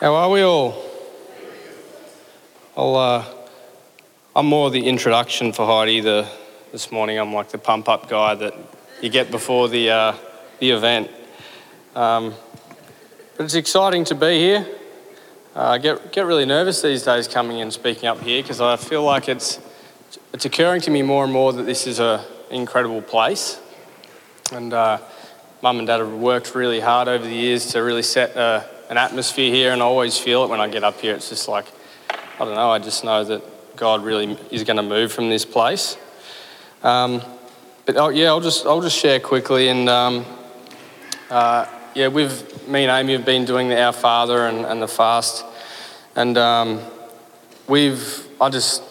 How are we all? I'll, uh, I'm more the introduction for Heidi the, this morning. I'm like the pump up guy that you get before the, uh, the event. Um, but it's exciting to be here. Uh, I get, get really nervous these days coming and speaking up here because I feel like it's, it's occurring to me more and more that this is an incredible place. And uh, mum and dad have worked really hard over the years to really set an atmosphere here, and I always feel it when I get up here. It's just like, I don't know, I just know that God really is going to move from this place. Um, but oh, yeah, I'll just, I'll just share quickly. And um, uh, yeah, we've, me and Amy have been doing the Our Father and, and the fast. And um, we've, I just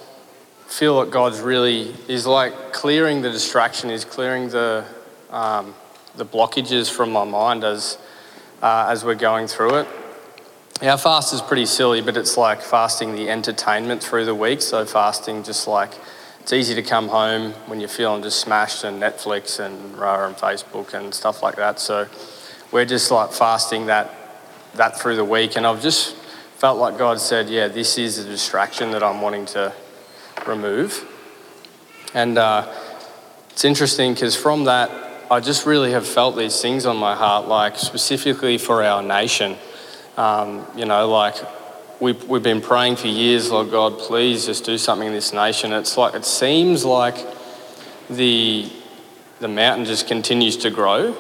feel that God's really, is like clearing the distraction, is clearing the, um, the blockages from my mind as, uh, as we're going through it. Our fast is pretty silly, but it's like fasting the entertainment through the week. So fasting just like it's easy to come home when you're feeling just smashed and Netflix and Rara and Facebook and stuff like that. So we're just like fasting that that through the week, and I've just felt like God said, "Yeah, this is a distraction that I'm wanting to remove." And uh, it's interesting because from that, I just really have felt these things on my heart, like specifically for our nation. Um, you know, like we've, we've been praying for years, Lord God, please just do something in this nation. It's like, it seems like the, the mountain just continues to grow.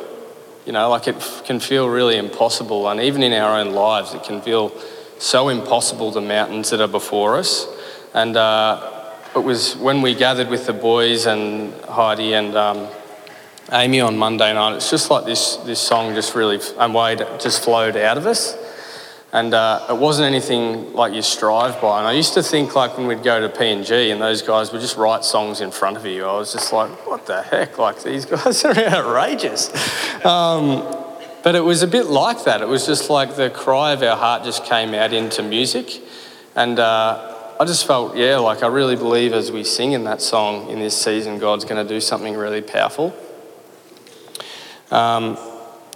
You know, like it can feel really impossible. And even in our own lives, it can feel so impossible, the mountains that are before us. And uh, it was when we gathered with the boys and Heidi and um, Amy on Monday night, it's just like this, this song just really, and Wade just flowed out of us. And uh, it wasn't anything like you strive by. And I used to think like when we'd go to P&G and those guys would just write songs in front of you, I was just like, what the heck? Like these guys are outrageous. Um, but it was a bit like that. It was just like the cry of our heart just came out into music. And uh, I just felt, yeah, like I really believe as we sing in that song in this season, God's going to do something really powerful. Um,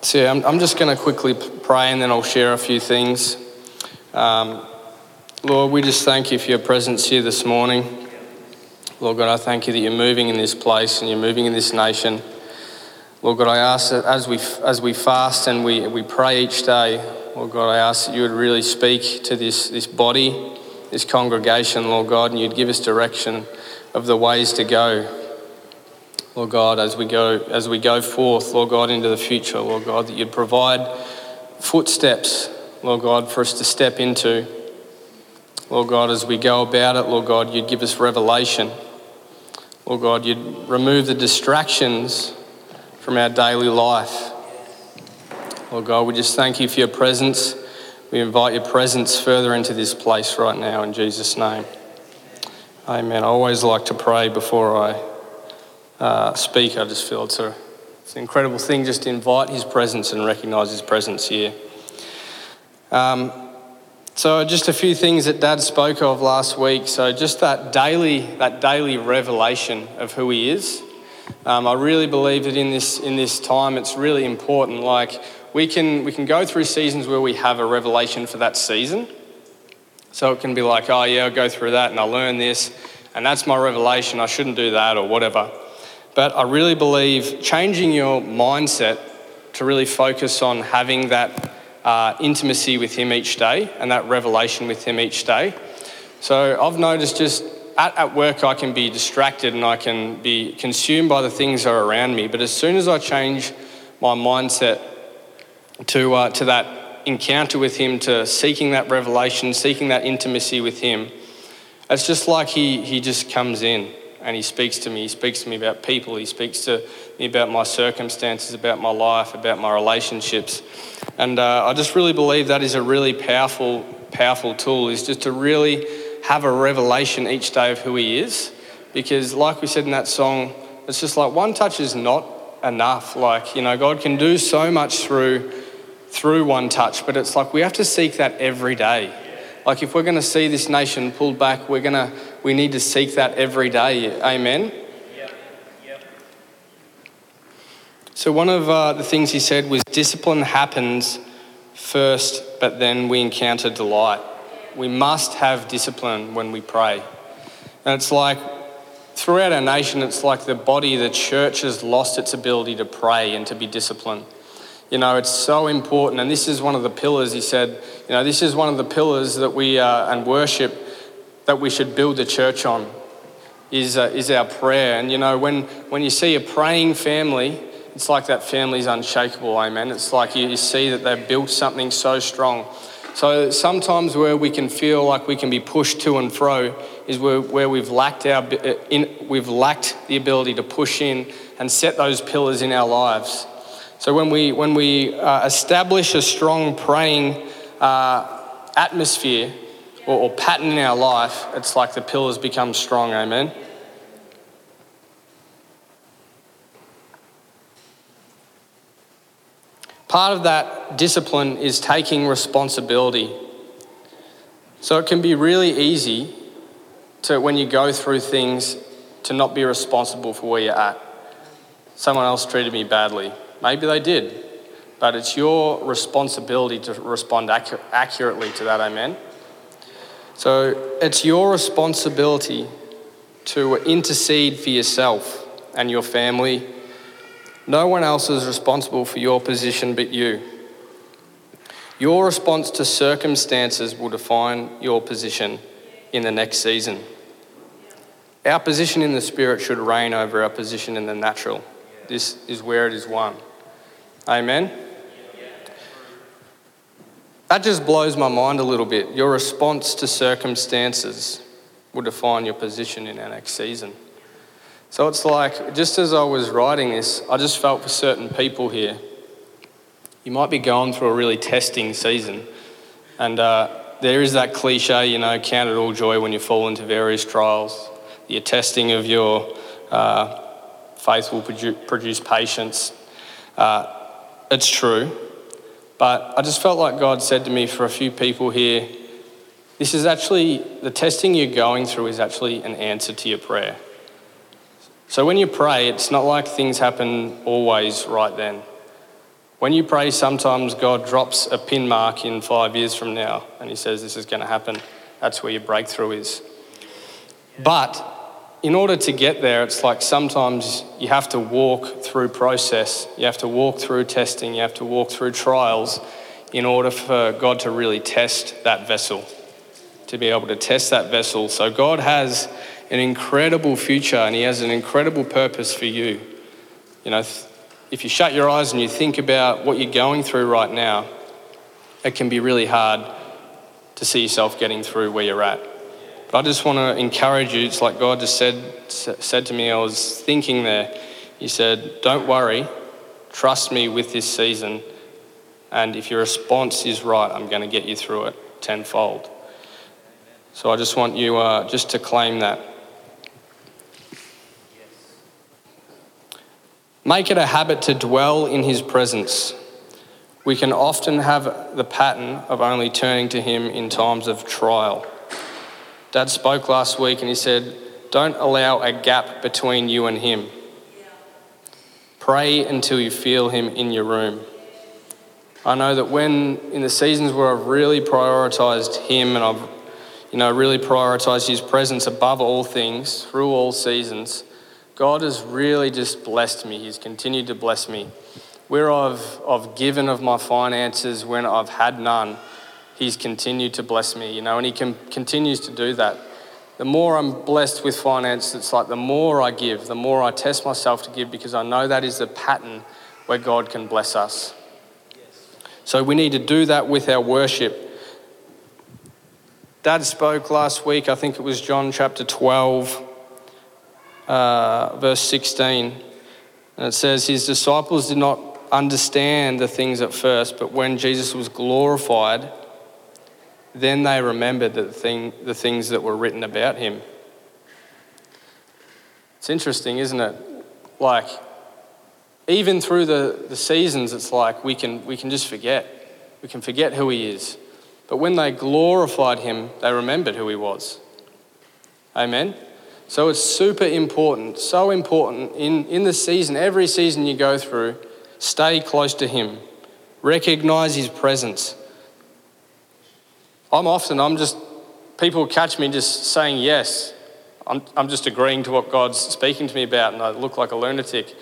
so yeah, I'm, I'm just going to quickly pray and then I'll share a few things. Um, Lord, we just thank you for your presence here this morning. Lord God, I thank you that you're moving in this place and you're moving in this nation. Lord God, I ask that as we, as we fast and we, we pray each day, Lord God, I ask that you would really speak to this, this body, this congregation, Lord God, and you'd give us direction of the ways to go. Lord God, as we go as we go forth, Lord God, into the future, Lord God, that you'd provide footsteps, Lord God, for us to step into. Lord God, as we go about it, Lord God, you'd give us revelation. Lord God, you'd remove the distractions from our daily life. Lord God, we just thank you for your presence. We invite your presence further into this place right now in Jesus' name. Amen. I always like to pray before I uh, speak. I just feel it's, a, it's an incredible thing just to invite his presence and recognize his presence here. Um, so just a few things that Dad spoke of last week. So just that daily, that daily revelation of who he is. Um, I really believe that in this in this time, it's really important. Like we can we can go through seasons where we have a revelation for that season. So it can be like, oh yeah, I'll go through that and I learn this, and that's my revelation. I shouldn't do that or whatever. But I really believe changing your mindset to really focus on having that uh, intimacy with Him each day and that revelation with Him each day. So I've noticed just at, at work, I can be distracted and I can be consumed by the things that are around me. But as soon as I change my mindset to, uh, to that encounter with Him, to seeking that revelation, seeking that intimacy with Him, it's just like He, he just comes in and he speaks to me. He speaks to me about people. He speaks to me about my circumstances, about my life, about my relationships. And uh, I just really believe that is a really powerful, powerful tool, is just to really have a revelation each day of who he is. Because, like we said in that song, it's just like one touch is not enough. Like, you know, God can do so much through through one touch, but it's like we have to seek that every day. Like if we're going to see this nation pulled back, we're going to we need to seek that every day. Amen. So one of uh, the things he said was discipline happens first, but then we encounter delight. We must have discipline when we pray. And it's like throughout our nation, it's like the body, the church has lost its ability to pray and to be disciplined. You know, it's so important. And this is one of the pillars, he said, you know, this is one of the pillars that we, uh, and worship that we should build the church on is, uh, is our prayer. And, you know, when, when you see a praying family, it's like that family's unshakable, amen. It's like you, you see that they've built something so strong. So sometimes where we can feel like we can be pushed to and fro is where, where we've, lacked our, in, we've lacked the ability to push in and set those pillars in our lives. So when we, when we uh, establish a strong praying uh, atmosphere or, or pattern in our life, it's like the pillars become strong, amen. Part of that discipline is taking responsibility. So it can be really easy to, when you go through things, to not be responsible for where you're at. Someone else treated me badly. Maybe they did, but it's your responsibility to respond accu- accurately to that, amen? So it's your responsibility to intercede for yourself and your family no one else is responsible for your position but you. Your response to circumstances will define your position in the next season. Our position in the spirit should reign over our position in the natural. This is where it is won. Amen? That just blows my mind a little bit. Your response to circumstances will define your position in our next season. So it's like, just as I was writing this, I just felt for certain people here, you might be going through a really testing season. And uh, there is that cliche, you know, count it all joy when you fall into various trials. Your testing of your uh, faith will produ- produce patience. Uh, it's true. But I just felt like God said to me for a few people here, this is actually, the testing you're going through is actually an answer to your prayer. So when you pray, it's not like things happen always right then. When you pray, sometimes God drops a pin mark in five years from now and He says, This is going to happen. That's where your breakthrough is. But in order to get there, it's like sometimes you have to walk through process, you have to walk through testing, you have to walk through trials in order for God to really test that vessel, to be able to test that vessel. So God has an incredible future and He has an incredible purpose for you. You know, if you shut your eyes and you think about what you're going through right now, it can be really hard to see yourself getting through where you're at. But I just want to encourage you. It's like God just said, said to me, I was thinking there. He said, Don't worry, trust me with this season. And if your response is right, I'm going to get you through it tenfold. So I just want you uh, just to claim that. Make it a habit to dwell in His presence. We can often have the pattern of only turning to Him in times of trial. Dad spoke last week and he said, Don't allow a gap between you and Him. Pray until you feel Him in your room. I know that when, in the seasons where I've really prioritized Him and I've, you know, really prioritized His presence above all things through all seasons, God has really just blessed me. He's continued to bless me. Where I've, I've given of my finances when I've had none, He's continued to bless me, you know, and He can, continues to do that. The more I'm blessed with finance, it's like the more I give, the more I test myself to give because I know that is the pattern where God can bless us. So we need to do that with our worship. Dad spoke last week, I think it was John chapter 12 uh, verse 16. And it says, His disciples did not understand the things at first, but when Jesus was glorified, then they remembered the, thing, the things that were written about him. It's interesting, isn't it? Like, even through the, the seasons, it's like we can, we can just forget. We can forget who he is. But when they glorified him, they remembered who he was. Amen? So it's super important, so important in, in the season, every season you go through, stay close to Him. Recognize his presence. I'm often, I'm just, people catch me just saying yes. I'm, I'm just agreeing to what God's speaking to me about, and I look like a lunatic.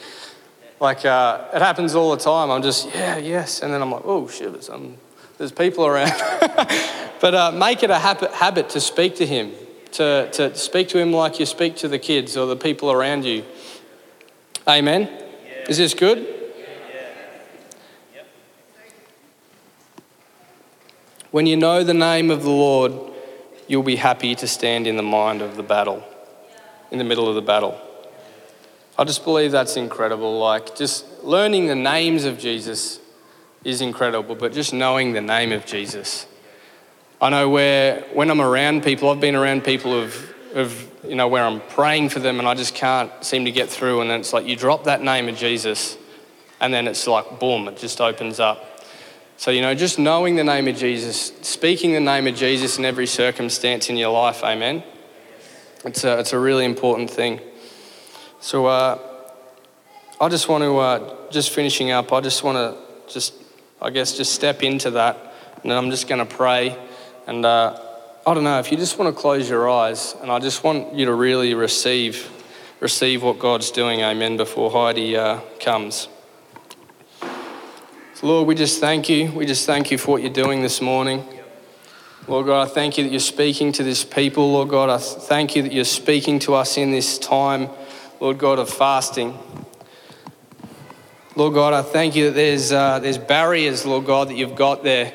Like, uh, it happens all the time. I'm just, yeah, yes. And then I'm like, oh, shit, there's, um, there's people around. but uh, make it a habit, habit to speak to Him, to, to speak to Him like you speak to the kids or the people around you. Amen? Yeah. Is this good? When you know the name of the Lord, you'll be happy to stand in the mind of the battle, in the middle of the battle. I just believe that's incredible. Like, just learning the names of Jesus is incredible, but just knowing the name of Jesus. I know where, when I'm around people, I've been around people of, of, you know, where I'm praying for them and I just can't seem to get through. And then it's like you drop that name of Jesus, and then it's like, boom, it just opens up. So, you know, just knowing the name of Jesus, speaking the name of Jesus in every circumstance in your life, amen. It's a, it's a really important thing. So, uh, I just want to, uh, just finishing up, I just want to just, I guess, just step into that. And then I'm just going to pray. And uh, I don't know, if you just want to close your eyes, and I just want you to really receive, receive what God's doing, amen, before Heidi uh, comes. Lord, we just thank you. We just thank you for what you're doing this morning. Lord God, I thank you that you're speaking to this people. Lord God, I thank you that you're speaking to us in this time, Lord God, of fasting. Lord God, I thank you that there's, uh, there's barriers, Lord God, that you've got there,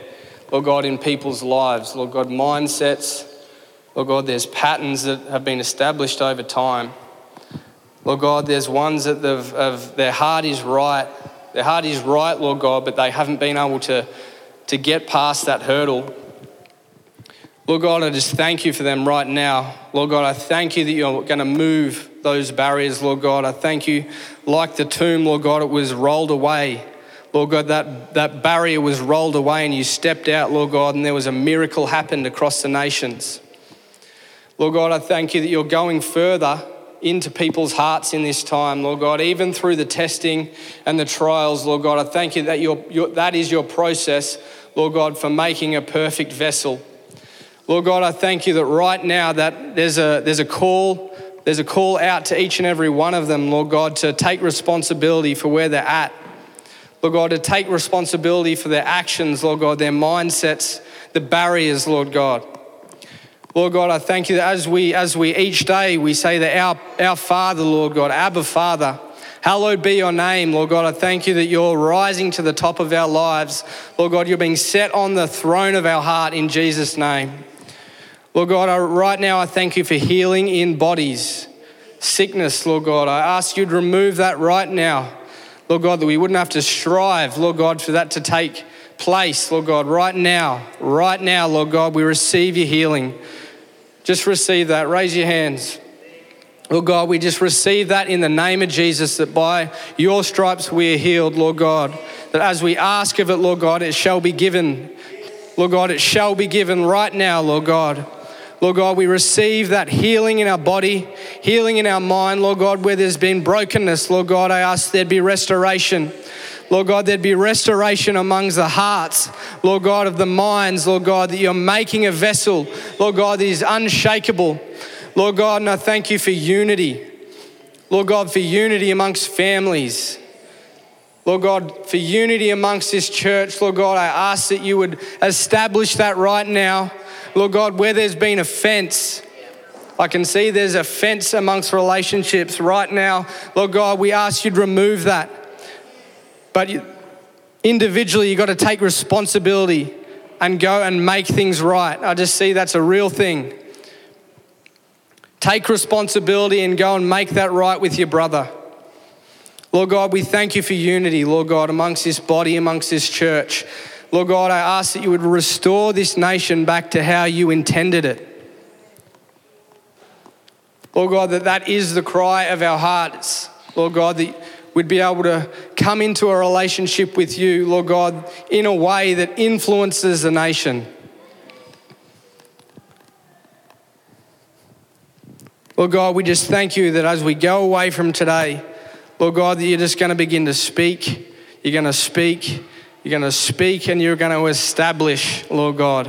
Lord God, in people's lives. Lord God, mindsets. Lord God, there's patterns that have been established over time. Lord God, there's ones that their heart is right, their heart is right, Lord God, but they haven't been able to, to get past that hurdle. Lord God, I just thank you for them right now. Lord God, I thank you that you're going to move those barriers, Lord God. I thank you, like the tomb, Lord God, it was rolled away. Lord God, that, that barrier was rolled away and you stepped out, Lord God, and there was a miracle happened across the nations. Lord God, I thank you that you're going further into people's hearts in this time, Lord God, even through the testing and the trials, Lord God. I thank you that your, your, that is your process, Lord God, for making a perfect vessel. Lord God, I thank you that right now that there's a, there's a call, there's a call out to each and every one of them, Lord God, to take responsibility for where they're at. Lord God, to take responsibility for their actions, Lord God, their mindsets, the barriers, Lord God. Lord God, I thank you that as we, as we each day, we say that our, our Father, Lord God, Abba Father, hallowed be your name, Lord God. I thank you that you're rising to the top of our lives. Lord God, you're being set on the throne of our heart in Jesus' name. Lord God, I, right now I thank you for healing in bodies, sickness, Lord God. I ask you to remove that right now, Lord God, that we wouldn't have to strive, Lord God, for that to take place, Lord God, right now, right now, Lord God, we receive your healing. Just receive that. Raise your hands. Lord God, we just receive that in the name of Jesus, that by your stripes we are healed, Lord God. That as we ask of it, Lord God, it shall be given. Lord God, it shall be given right now, Lord God. Lord God, we receive that healing in our body, healing in our mind, Lord God, where there's been brokenness, Lord God, I ask there'd be restoration. Lord God, there'd be restoration amongst the hearts, Lord God, of the minds, Lord God, that you're making a vessel, Lord God, that is unshakable. Lord God, and I thank you for unity. Lord God, for unity amongst families. Lord God, for unity amongst this church, Lord God, I ask that you would establish that right now. Lord God, where there's been offense, I can see there's offense amongst relationships right now. Lord God, we ask you to remove that. But individually, you've got to take responsibility and go and make things right. I just see that's a real thing. Take responsibility and go and make that right with your brother. Lord God, we thank you for unity, Lord God, amongst this body, amongst this church. Lord God, I ask that you would restore this nation back to how you intended it. Lord God, that that is the cry of our hearts. Lord God, that we'd be able to come into a relationship with you, Lord God, in a way that influences the nation. Lord God, we just thank you that as we go away from today, Lord God, that you're just going to begin to speak. You're going to speak. You're going to speak and you're going to establish, Lord God.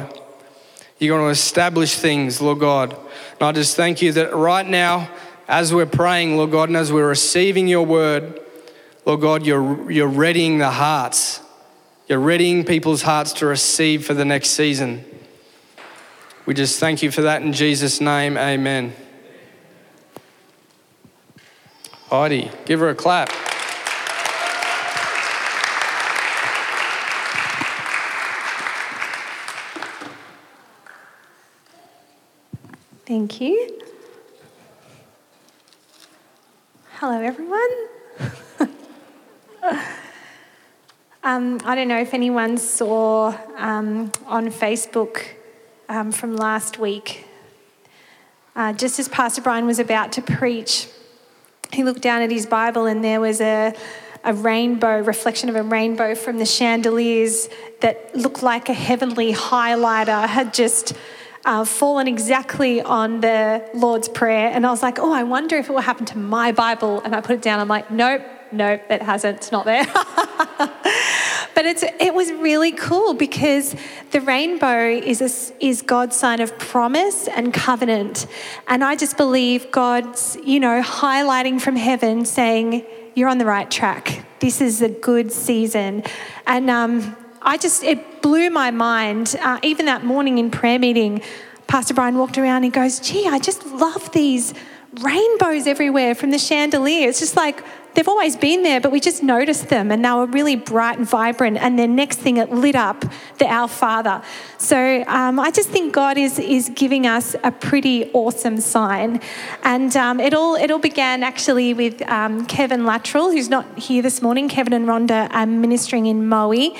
You're going to establish things, Lord God. And I just thank you that right now, as we're praying, Lord God, and as we're receiving your word, Lord God, you're, you're readying the hearts. You're readying people's hearts to receive for the next season. We just thank you for that in Jesus' name. Amen. Heidi, give her a clap. Thank you. Hello, everyone. Um, I don't know if anyone saw um, on Facebook um, from last week, uh, just as Pastor Brian was about to preach, he looked down at his Bible and there was a, a rainbow, reflection of a rainbow from the chandeliers that looked like a heavenly highlighter had just uh, fallen exactly on the Lord's Prayer. And I was like, oh, I wonder if it will happen to my Bible. And I put it down. I'm like, nope, nope, it hasn't. It's not there. but it's, it was really cool because the rainbow is, a, is God's sign of promise and covenant. And I just believe God's, you know, highlighting from heaven saying, you're on the right track. This is a good season. And, um, I just, it blew my mind. Uh, even that morning in prayer meeting, Pastor Brian walked around and goes, Gee, I just love these rainbows everywhere from the chandelier. It's just like they've always been there, but we just noticed them and they were really bright and vibrant. And then next thing, it lit up the Our Father. So um, I just think God is, is giving us a pretty awesome sign. And um, it, all, it all began actually with um, Kevin Lateral, who's not here this morning. Kevin and Rhonda are ministering in Moe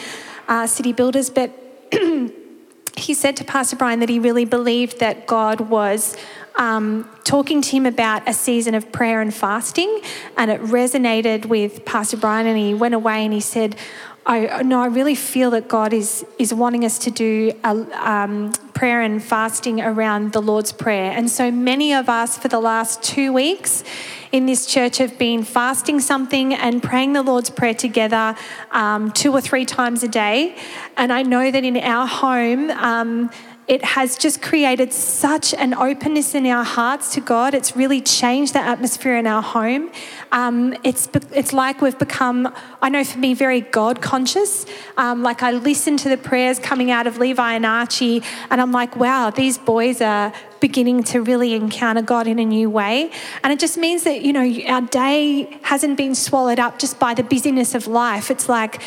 uh, city builders, but he said to Pastor Brian that he really believed that God was um, talking to him about a season of prayer and fasting, and it resonated with Pastor Brian. And he went away and he said, I no, I really feel that God is is wanting us to do a, um, prayer and fasting around the Lord's Prayer. And so many of us for the last two weeks in this church have been fasting something and praying the Lord's Prayer together um, two or three times a day. And I know that in our home. Um, it has just created such an openness in our hearts to God. It's really changed the atmosphere in our home. Um, it's, it's like we've become, I know for me, very God conscious. Um, like I listen to the prayers coming out of Levi and Archie, and I'm like, wow, these boys are beginning to really encounter God in a new way. And it just means that, you know, our day hasn't been swallowed up just by the busyness of life. It's like,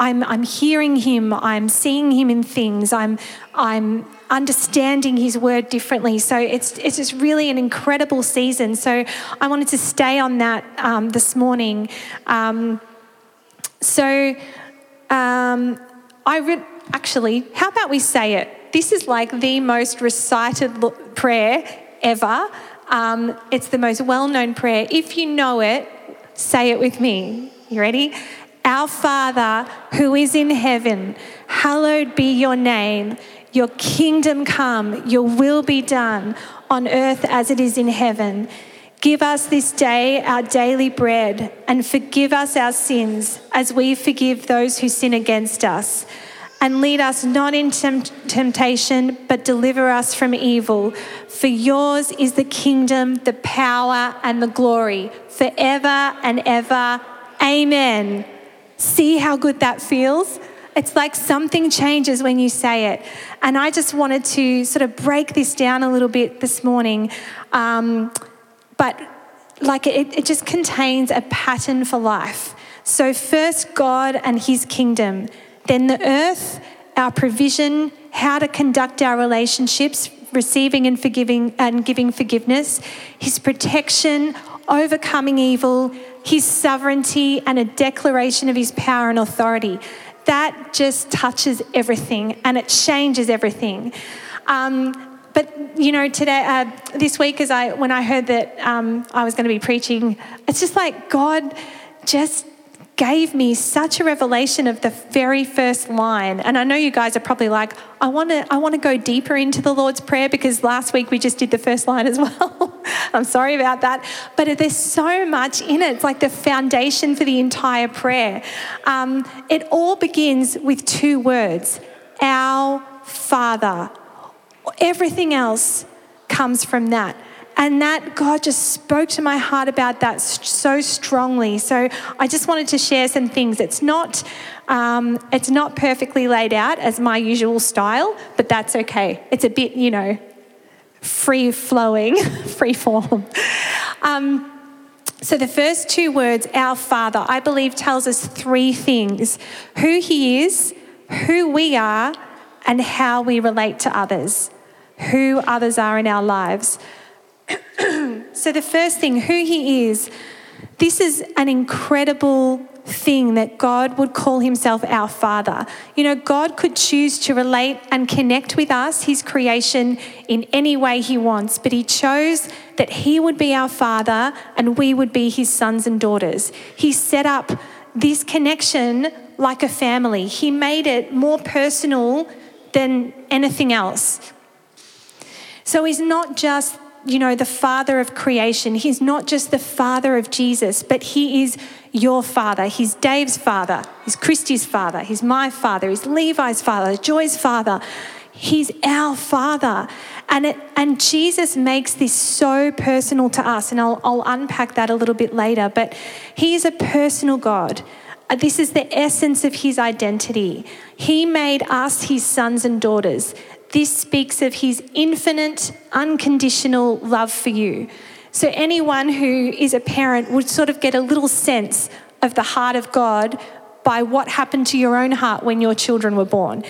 I'm, I'm hearing him, I'm seeing him in things, I'm, I'm understanding his word differently. So it's, it's just really an incredible season. So I wanted to stay on that um, this morning. Um, so um, I re- actually, how about we say it? This is like the most recited prayer ever. Um, it's the most well known prayer. If you know it, say it with me. You ready? Our Father who is in heaven, hallowed be your name. Your kingdom come, your will be done on earth as it is in heaven. Give us this day our daily bread and forgive us our sins as we forgive those who sin against us. And lead us not into temptation, but deliver us from evil. For yours is the kingdom, the power, and the glory forever and ever. Amen. See how good that feels? It's like something changes when you say it. And I just wanted to sort of break this down a little bit this morning. Um, but like it, it just contains a pattern for life. So, first, God and His kingdom, then the earth, our provision, how to conduct our relationships, receiving and forgiving and giving forgiveness, His protection, overcoming evil, his sovereignty, and a declaration of his power and authority. That just touches everything and it changes everything. Um, but you know, today, uh, this week, as I when I heard that um, I was going to be preaching, it's just like God just gave me such a revelation of the very first line. And I know you guys are probably like, I want to I want to go deeper into the Lord's Prayer because last week we just did the first line as well. I'm sorry about that. But there's so much in it. It's like the foundation for the entire prayer. Um, it all begins with two words Our Father. Everything else comes from that. And that God just spoke to my heart about that so strongly. So I just wanted to share some things. It's not, um, it's not perfectly laid out as my usual style, but that's okay. It's a bit, you know, free flowing, free form. Um, so the first two words, our Father, I believe tells us three things who He is, who we are, and how we relate to others, who others are in our lives. so, the first thing, who He is, this is an incredible thing that God would call Himself our Father. You know, God could choose to relate and connect with us, His creation, in any way He wants, but He chose that He would be our Father and we would be His sons and daughters. He set up this connection like a family, He made it more personal than anything else. So He's not just you know, the father of creation. He's not just the father of Jesus, but he is your father. He's Dave's father. He's Christy's father. He's my father. He's Levi's father. Joy's father. He's our father. And, it, and Jesus makes this so personal to us. And I'll, I'll unpack that a little bit later. But he is a personal God. Uh, this is the essence of his identity. He made us his sons and daughters. This speaks of his infinite, unconditional love for you. So, anyone who is a parent would sort of get a little sense of the heart of God by what happened to your own heart when your children were born.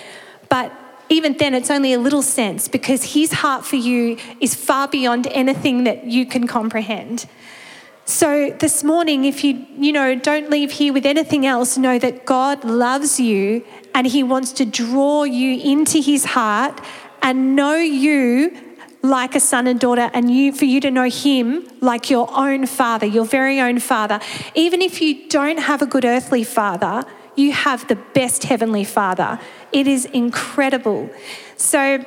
But even then, it's only a little sense because his heart for you is far beyond anything that you can comprehend. So this morning, if you, you know, don't leave here with anything else, know that God loves you and he wants to draw you into his heart and know you like a son and daughter and you for you to know him like your own father, your very own father. Even if you don't have a good earthly father, you have the best heavenly father. It is incredible. So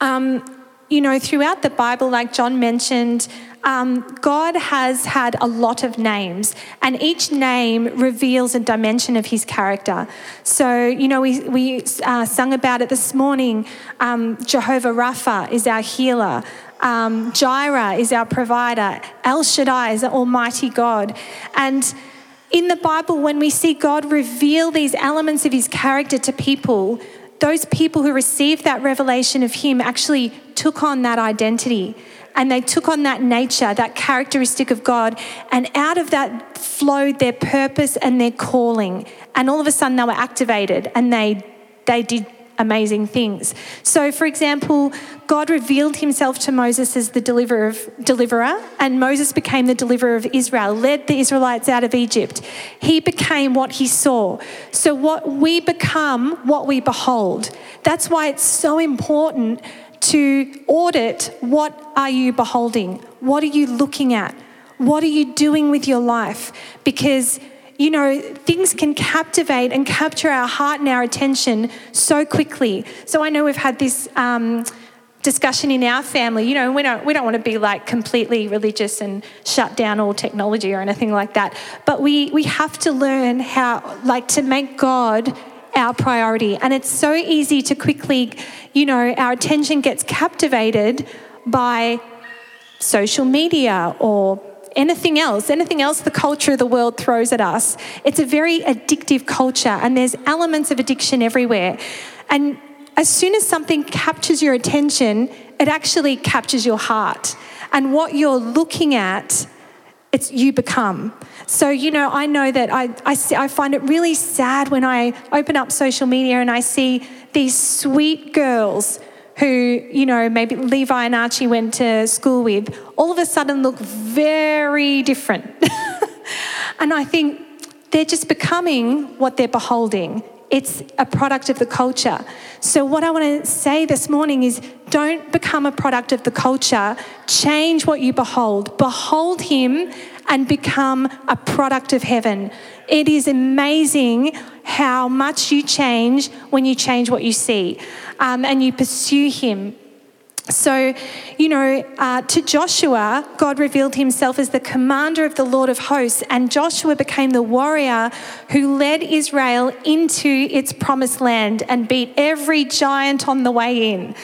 um, you know, throughout the Bible, like John mentioned, um, God has had a lot of names, and each name reveals a dimension of his character. So, you know, we, we uh, sung about it this morning. Um, Jehovah Rapha is our healer. Um, Jireh is our provider. El Shaddai is the Almighty God. And in the Bible, when we see God reveal these elements of his character to people, those people who received that revelation of him actually took on that identity and they took on that nature, that characteristic of God, and out of that flowed their purpose and their calling. And all of a sudden they were activated and they they did amazing things. So, for example, God revealed himself to Moses as the deliverer, of, deliverer, and Moses became the deliverer of Israel, led the Israelites out of Egypt. He became what he saw. So, what we become, what we behold. That's why it's so important to audit what are you beholding? What are you looking at? What are you doing with your life? Because you know, things can captivate and capture our heart and our attention so quickly. So I know we've had this um, discussion in our family. You know, we don't we don't want to be like completely religious and shut down all technology or anything like that. But we we have to learn how like to make God our priority. And it's so easy to quickly, you know, our attention gets captivated by social media or anything else, anything else the culture of the world throws at us. It's a very addictive culture, and there's elements of addiction everywhere. And as soon as something captures your attention, it actually captures your heart. And what you're looking at, it's you become. So, you know, I know that I, I, see, I find it really sad when I open up social media and I see these sweet girls who, you know, maybe Levi and Archie went to school with, all of a sudden look very different. and I think they're just becoming what they're beholding. It's a product of the culture. So, what I want to say this morning is don't become a product of the culture. Change what you behold. Behold Him and become a product of heaven. It is amazing how much you change when you change what you see um, and you pursue Him. So, you know, uh, to Joshua, God revealed himself as the commander of the Lord of hosts, and Joshua became the warrior who led Israel into its promised land and beat every giant on the way in.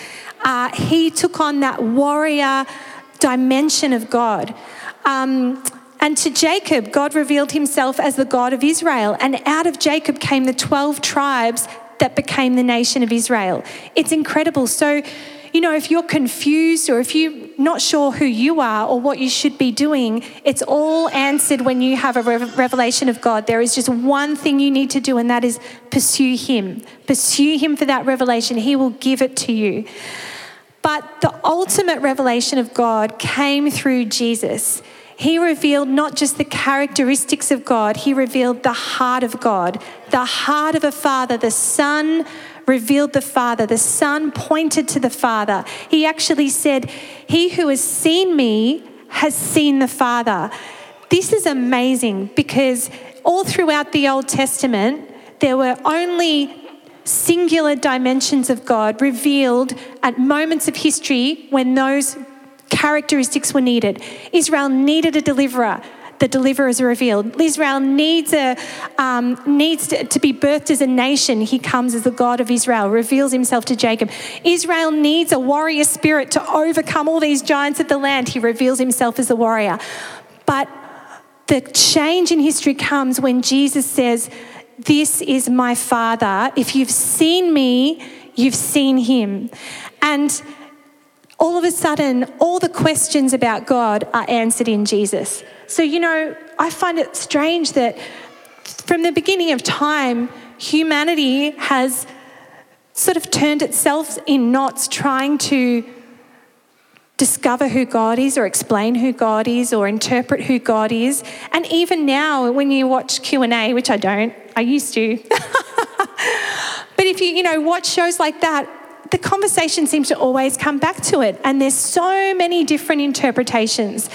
Uh, he took on that warrior dimension of God. Um, and to Jacob, God revealed himself as the God of Israel, and out of Jacob came the 12 tribes that became the nation of Israel. It's incredible. So, you know, if you're confused or if you're not sure who you are or what you should be doing, it's all answered when you have a revelation of God. There is just one thing you need to do, and that is pursue Him. Pursue Him for that revelation. He will give it to you. But the ultimate revelation of God came through Jesus. He revealed not just the characteristics of God, he revealed the heart of God, the heart of a father, the Son revealed the Father. The Son pointed to the Father. He actually said, He who has seen me has seen the Father. This is amazing because all throughout the Old Testament, there were only singular dimensions of God revealed at moments of history when those characteristics were needed. Israel needed a deliverer the deliverer is revealed. Israel needs, a, um, needs to, to be birthed as a nation. He comes as the God of Israel, reveals himself to Jacob. Israel needs a warrior spirit to overcome all these giants of the land. He reveals himself as the warrior. But the change in history comes when Jesus says, This is my Father. If you've seen me, you've seen him. And all of a sudden, all the questions about God are answered in Jesus. So, you know, I find it strange that from the beginning of time, humanity has sort of turned itself in knots trying to discover who God is or explain who God is or interpret who God is. And even now when you watch Q&A, which I don't, I used to. but if you, you know, watch shows like that, the conversation seems to always come back to it. And there's so many different interpretations.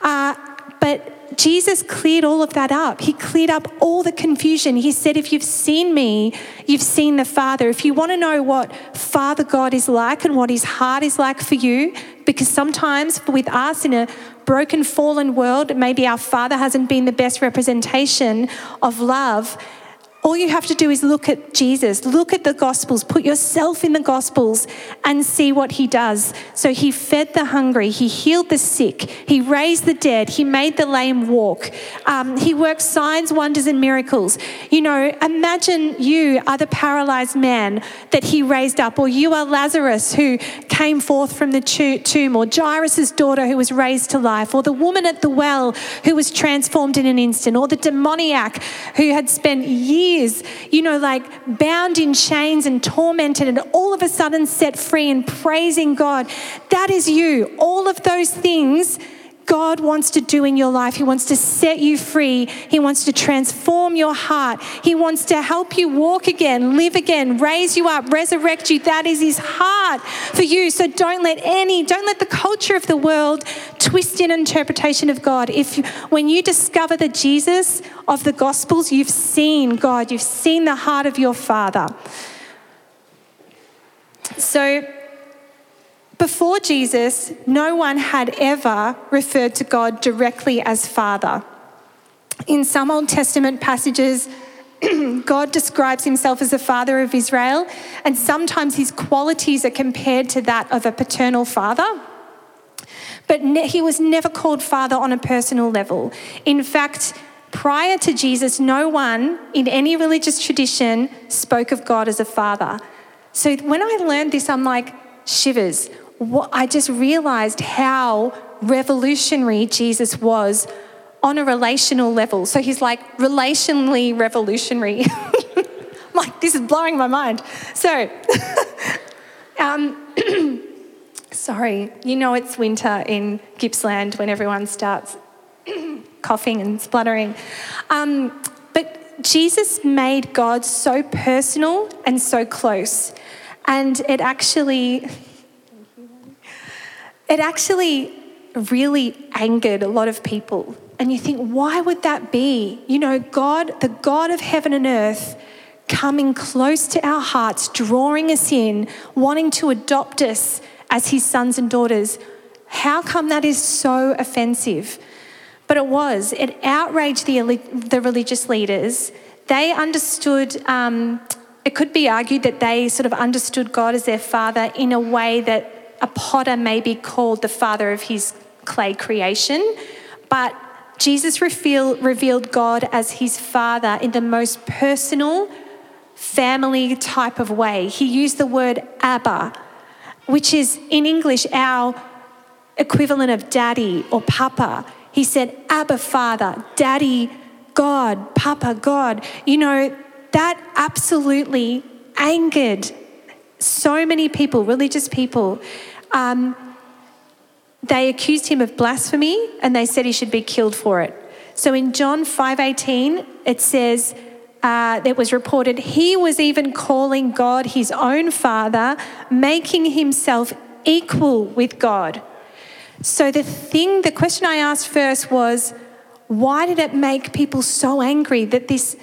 Uh, but Jesus cleared all of that up. He cleared up all the confusion. He said, If you've seen me, you've seen the Father. If you want to know what Father God is like and what his heart is like for you, because sometimes with us in a broken, fallen world, maybe our Father hasn't been the best representation of love. All you have to do is look at Jesus, look at the Gospels, put yourself in the Gospels and see what he does. So he fed the hungry, he healed the sick, he raised the dead, he made the lame walk, um, he worked signs, wonders, and miracles. You know, imagine you are the paralyzed man that he raised up, or you are Lazarus who came forth from the tomb, or Jairus' daughter who was raised to life, or the woman at the well who was transformed in an instant, or the demoniac who had spent years years, you know, like bound in chains and tormented, and all of a sudden set free and praising God. That is you. All of those things God wants to do in your life. He wants to set you free. He wants to transform your heart. He wants to help you walk again, live again, raise you up, resurrect you. That is His heart for you. So don't let any, don't let the culture of the world twist in interpretation of God. If you, when you discover the Jesus of the Gospels, you've seen God, you've seen the heart of your Father. So before Jesus, no one had ever referred to God directly as Father. In some Old Testament passages, God describes himself as the father of Israel, and sometimes his qualities are compared to that of a paternal father. But he was never called father on a personal level. In fact, prior to Jesus, no one in any religious tradition spoke of God as a father. So when I learned this, I'm like, shivers what, I just realized how revolutionary Jesus was on a relational level. So he's like relationally revolutionary. like, this is blowing my mind. So, um, sorry, you know it's winter in Gippsland when everyone starts coughing and spluttering. Um, but Jesus made God so personal and so close. And it actually, it actually really angered a lot of people And you think, why would that be? You know, God, the God of heaven and earth, coming close to our hearts, drawing us in, wanting to adopt us as his sons and daughters. How come that is so offensive? But it was. It outraged the, the religious leaders. They understood, um, it could be argued that they sort of understood God as their father in a way that a potter may be called the father of his clay creation. But Jesus reveal, revealed God as his father in the most personal, family type of way. He used the word Abba, which is in English our equivalent of daddy or papa. He said, Abba, Father, Daddy, God, Papa, God. You know, that absolutely angered so many people, religious people. Um, they accused him of blasphemy and they said he should be killed for it. So in John 5:18 it says uh, it was reported he was even calling God his own father, making himself equal with God. So the thing, the question I asked first was, why did it make people so angry that this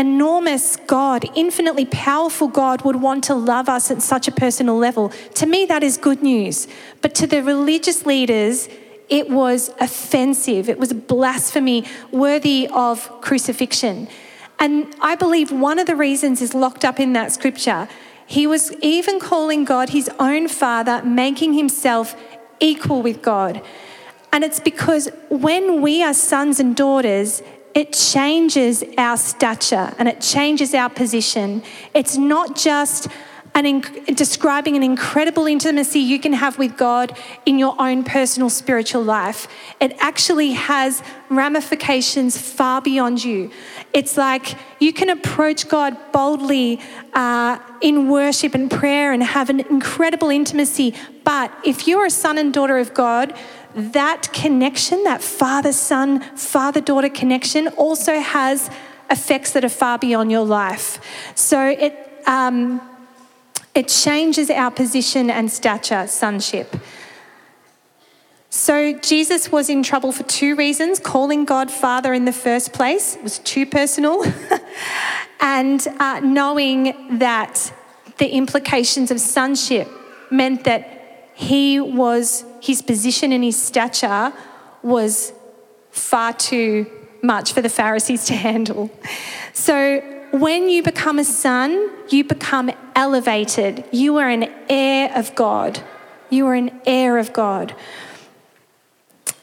enormous God, infinitely powerful God, would want to love us at such a personal level. To me, that is good news. But to the religious leaders, it was offensive. It was blasphemy worthy of crucifixion. And I believe one of the reasons is locked up in that scripture. He was even calling God his own father, making himself equal with God. And it's because when we are sons and daughters, it changes our stature and it changes our position. It's not just an inc- describing an incredible intimacy you can have with God in your own personal spiritual life. It actually has ramifications far beyond you. It's like you can approach God boldly uh, in worship and prayer and have an incredible intimacy. But if you're a son and daughter of God, that connection, that father son, father daughter connection, also has effects that are far beyond your life. So it, um, it changes our position and stature, sonship. So Jesus was in trouble for two reasons calling God Father in the first place was too personal, and uh, knowing that the implications of sonship meant that he was his position and his stature was far too much for the Pharisees to handle. So when you become a son, you become elevated. You are an heir of God. You are an heir of God.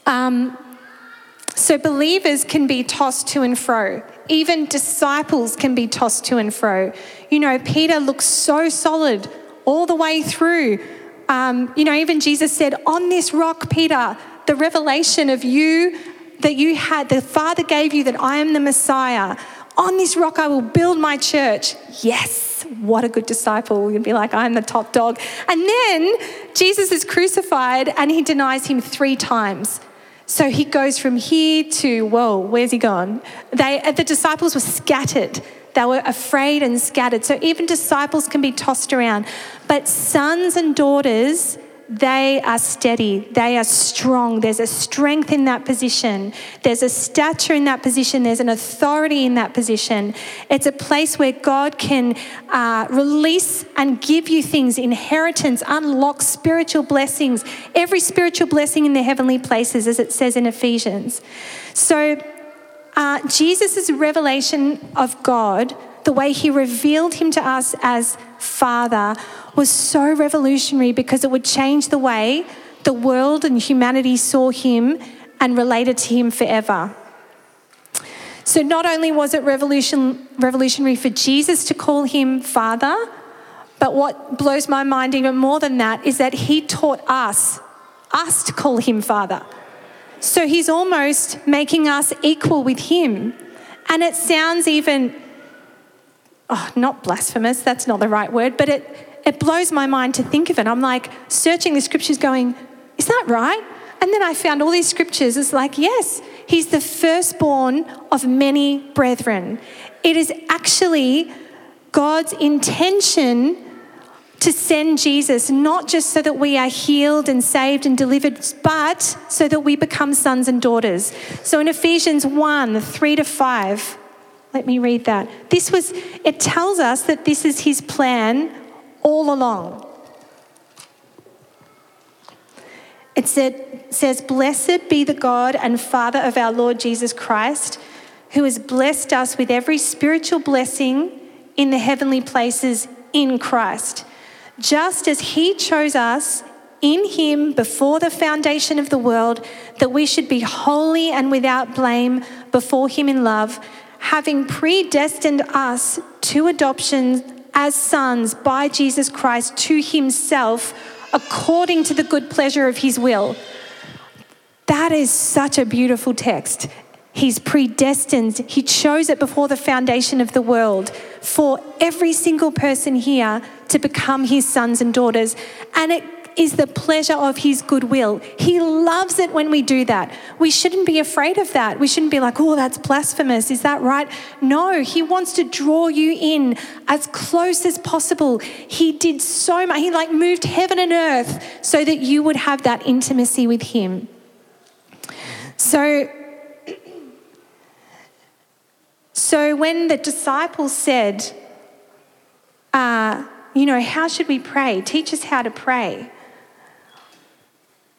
Um, so believers can be tossed to and fro. Even disciples can be tossed to and fro. You know, Peter looks so solid all the way through. Um, you know, even Jesus said, On this rock, Peter, the revelation of you that you had, the Father gave you that I am the Messiah. On this rock, I will build my church. Yes, what a good disciple. You'd be like, I'm the top dog. And then Jesus is crucified and he denies him three times. So he goes from here to, whoa, where's he gone? They, the disciples were scattered. They were afraid and scattered. So even disciples can be tossed around. But sons and daughters, they are steady, they are strong. There's a strength in that position, there's a stature in that position, there's an authority in that position. It's a place where God can uh, release and give you things inheritance, unlock spiritual blessings, every spiritual blessing in the heavenly places, as it says in Ephesians. So, uh, Jesus' revelation of God, the way he revealed him to us as Father, was so revolutionary because it would change the way the world and humanity saw him and related to him forever. So, not only was it revolution, revolutionary for Jesus to call him Father, but what blows my mind even more than that is that he taught us, us to call him Father. So he's almost making us equal with him. And it sounds even, oh, not blasphemous, that's not the right word, but it, it blows my mind to think of it. I'm like searching the scriptures going, is that right? And then I found all these scriptures. It's like, yes, he's the firstborn of many brethren. It is actually God's intention to send Jesus, not just so that we are healed and saved and delivered, but so that we become sons and daughters. So in Ephesians 1 3 to 5, let me read that. This was, it tells us that this is his plan all along. It said, says, Blessed be the God and Father of our Lord Jesus Christ, who has blessed us with every spiritual blessing in the heavenly places in Christ just as He chose us in Him before the foundation of the world, that we should be holy and without blame before Him in love, having predestined us to adoption as sons by Jesus Christ to Himself, according to the good pleasure of His will. That is such a beautiful text. He's predestined, He chose it before the foundation of the world for every single person here to become His sons and daughters. And it is the pleasure of His goodwill. He loves it when we do that. We shouldn't be afraid of that. We shouldn't be like, oh, that's blasphemous. Is that right? No, He wants to draw you in as close as possible. He did so much. He like moved heaven and earth so that you would have that intimacy with Him. So, so when the disciples said, uh, you know, how should we pray? Teach us how to pray.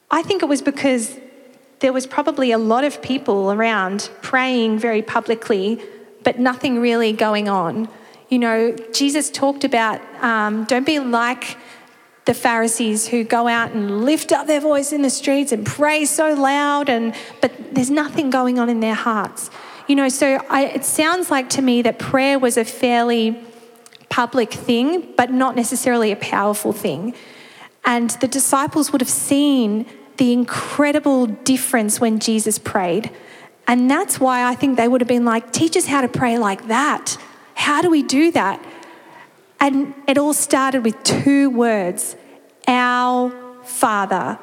I think it was because there was probably a lot of people around praying very publicly, but nothing really going on. You know, Jesus talked about um, don't be like the Pharisees who go out and lift up their voice in the streets and pray so loud, and but there's nothing going on in their hearts. You know, so I, it sounds like to me that prayer was a fairly public thing, but not necessarily a powerful thing. And the disciples would have seen the incredible difference when Jesus prayed. And that's why I think they would have been like, teach us how to pray like that. How do we do that? And it all started with two words Our Father.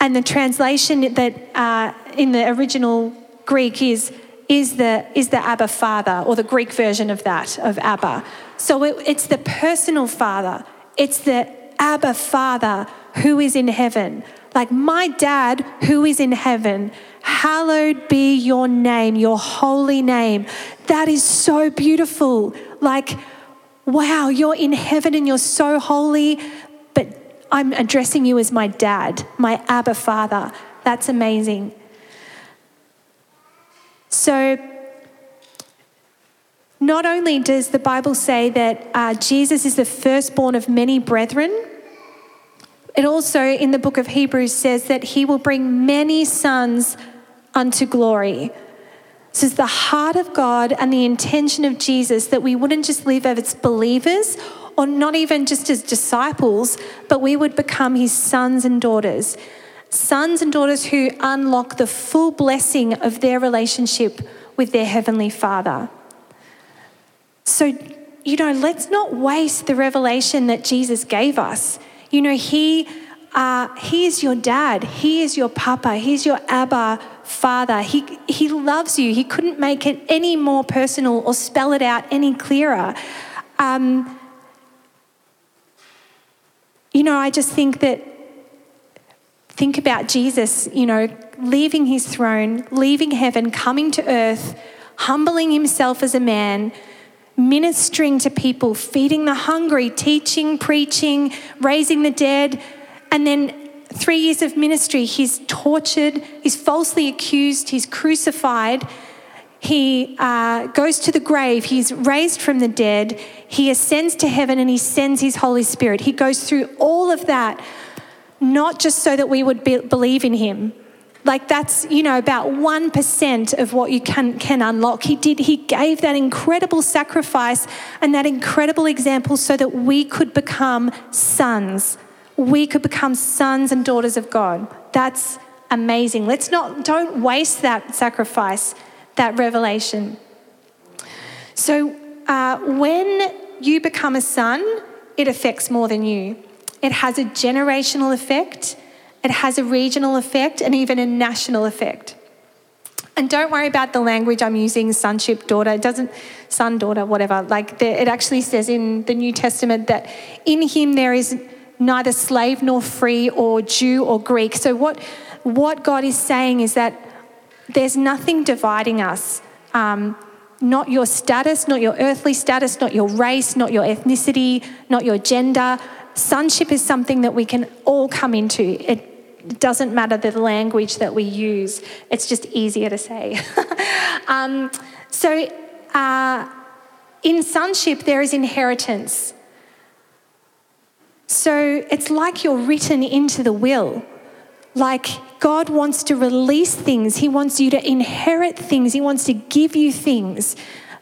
And the translation that uh, in the original Greek is is the, is the Abba Father, or the Greek version of that, of Abba. So it, it's the personal Father. It's the Abba Father who is in heaven. Like my dad who is in heaven, hallowed be your name, your holy name. That is so beautiful. Like, wow, you're in heaven and you're so holy, but I'm addressing you as my dad, my Abba Father. That's amazing. So, not only does the Bible say that uh, Jesus is the firstborn of many brethren, it also in the book of Hebrews says that he will bring many sons unto glory. This is the heart of God and the intention of Jesus that we wouldn't just live as believers or not even just as disciples, but we would become his sons and daughters sons and daughters who unlock the full blessing of their relationship with their Heavenly Father. So, you know, let's not waste the revelation that Jesus gave us. You know, He, uh, he is your dad, He is your papa, He's your Abba Father. He, he loves you. He couldn't make it any more personal or spell it out any clearer. Um, you know, I just think that Think about Jesus, you know, leaving his throne, leaving heaven, coming to earth, humbling himself as a man, ministering to people, feeding the hungry, teaching, preaching, raising the dead. And then three years of ministry, he's tortured, he's falsely accused, he's crucified. He uh, goes to the grave, he's raised from the dead, he ascends to heaven, and he sends his Holy Spirit. He goes through all of that not just so that we would be, believe in him. Like that's, you know, about 1% of what you can, can unlock. He did, he gave that incredible sacrifice and that incredible example so that we could become sons. We could become sons and daughters of God. That's amazing. Let's not, don't waste that sacrifice, that revelation. So uh, when you become a son, it affects more than you. It has a generational effect, it has a regional effect, and even a national effect. And don't worry about the language I'm using, sonship, daughter. It doesn't, son, daughter, whatever. Like the, it actually says in the New Testament that in him there is neither slave nor free or Jew or Greek. So what, what God is saying is that there's nothing dividing us. Um, not your status, not your earthly status, not your race, not your ethnicity, not your gender. Sonship is something that we can all come into. It doesn't matter the language that we use, it's just easier to say. um, so, uh, in sonship, there is inheritance. So, it's like you're written into the will. Like God wants to release things, He wants you to inherit things, He wants to give you things.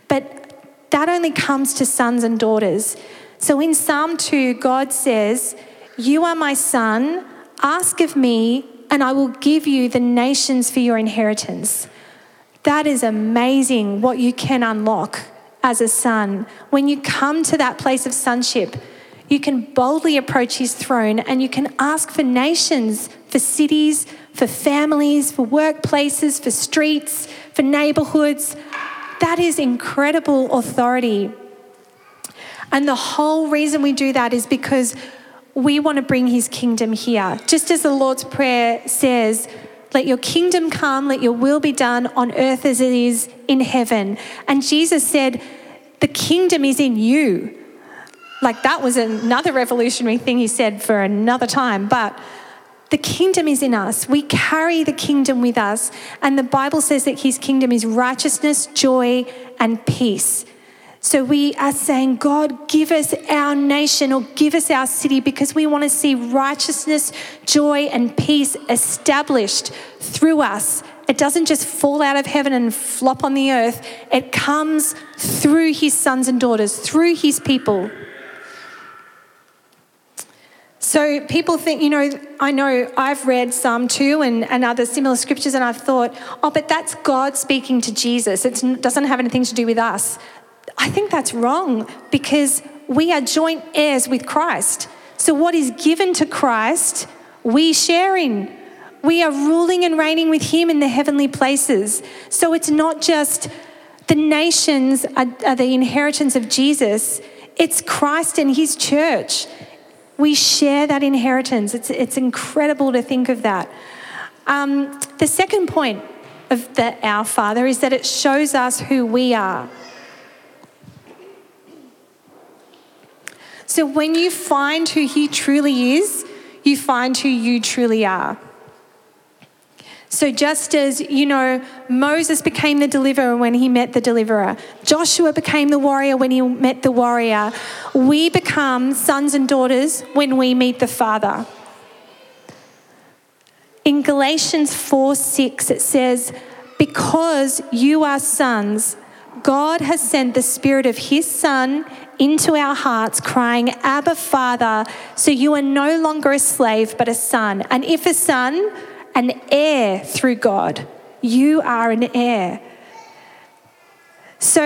But that only comes to sons and daughters. So in Psalm 2, God says, You are my son, ask of me, and I will give you the nations for your inheritance. That is amazing what you can unlock as a son. When you come to that place of sonship, you can boldly approach his throne and you can ask for nations, for cities, for families, for workplaces, for streets, for neighborhoods. That is incredible authority. And the whole reason we do that is because we want to bring his kingdom here. Just as the Lord's Prayer says, let your kingdom come, let your will be done on earth as it is in heaven. And Jesus said, the kingdom is in you. Like that was another revolutionary thing he said for another time. But the kingdom is in us. We carry the kingdom with us. And the Bible says that his kingdom is righteousness, joy, and peace. So we are saying, God, give us our nation or give us our city because we want to see righteousness, joy, and peace established through us. It doesn't just fall out of heaven and flop on the earth, it comes through his sons and daughters, through his people. So people think, you know, I know I've read Psalm 2 and, and other similar scriptures, and I've thought, oh, but that's God speaking to Jesus. It doesn't have anything to do with us. I think that's wrong because we are joint heirs with Christ. So what is given to Christ, we share in. We are ruling and reigning with Him in the heavenly places. So it's not just the nations are, are the inheritance of Jesus, it's Christ and His church. We share that inheritance. It's, it's incredible to think of that. Um, the second point of the Our Father is that it shows us who we are. So when you find who He truly is, you find who you truly are. So, just as, you know, Moses became the deliverer when he met the deliverer, Joshua became the warrior when he met the warrior, we become sons and daughters when we meet the Father. In Galatians 4 6, it says, Because you are sons, God has sent the Spirit of His Son into our hearts, crying, Abba, Father. So you are no longer a slave, but a son. And if a son, an heir through God. You are an heir. So,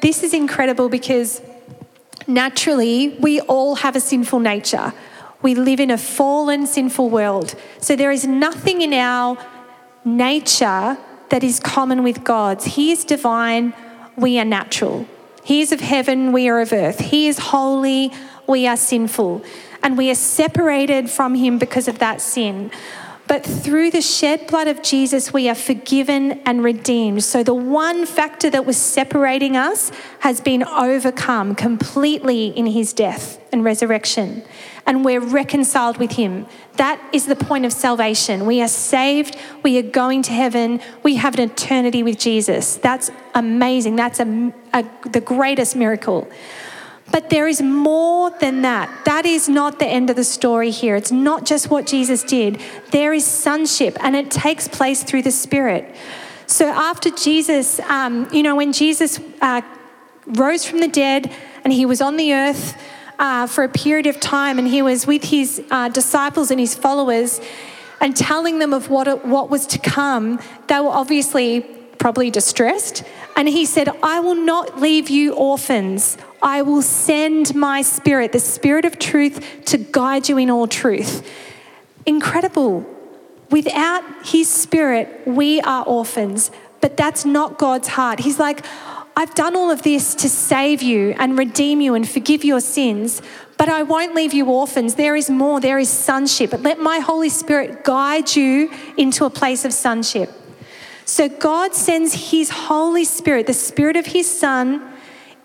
this is incredible because naturally we all have a sinful nature. We live in a fallen, sinful world. So, there is nothing in our nature that is common with God's. He is divine, we are natural. He is of heaven, we are of earth. He is holy, we are sinful. And we are separated from Him because of that sin. But through the shed blood of Jesus, we are forgiven and redeemed. So the one factor that was separating us has been overcome completely in his death and resurrection. And we're reconciled with him. That is the point of salvation. We are saved. We are going to heaven. We have an eternity with Jesus. That's amazing. That's a, a, the greatest miracle. But there is more than that. That is not the end of the story here. It's not just what Jesus did. There is sonship, and it takes place through the Spirit. So after Jesus, um, you know, when Jesus uh, rose from the dead and he was on the earth uh, for a period of time, and he was with his uh, disciples and his followers and telling them of what, what was to come, they were obviously probably distressed. And he said, I will not leave you orphans. I will send my spirit, the spirit of truth, to guide you in all truth. Incredible. Without his spirit, we are orphans. But that's not God's heart. He's like, I've done all of this to save you and redeem you and forgive your sins, but I won't leave you orphans. There is more, there is sonship. Let my Holy Spirit guide you into a place of sonship. So God sends His Holy Spirit, the Spirit of His Son,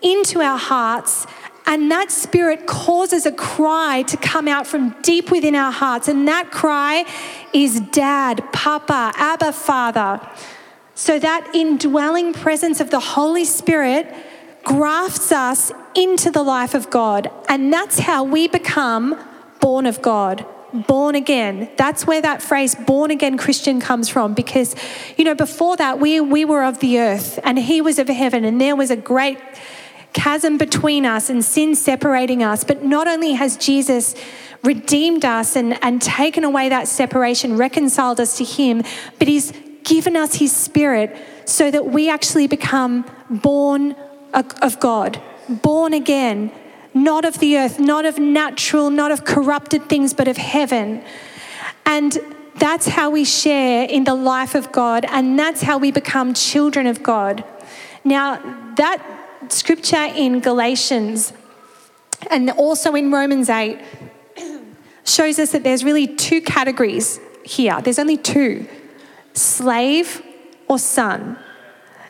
into our hearts. And that spirit causes a cry to come out from deep within our hearts. And that cry is Dad, Papa, Abba, Father. So that indwelling presence of the Holy Spirit grafts us into the life of God. And that's how we become born of God born again. That's where that phrase born again Christian comes from because, you know, before that, we, we were of the earth and he was of heaven, and there was a great chasm between us and sin separating us. But not only has Jesus redeemed us and, and taken away that separation, reconciled us to him, but he's given us his spirit so that we actually become born of God, born again not of the earth, not of natural, not of corrupted things, but of heaven. And that's how we share in the life of God, and that's how we become children of God. Now, that scripture in Galatians and also in Romans 8 shows us that there's really two categories here. There's only two slave or son.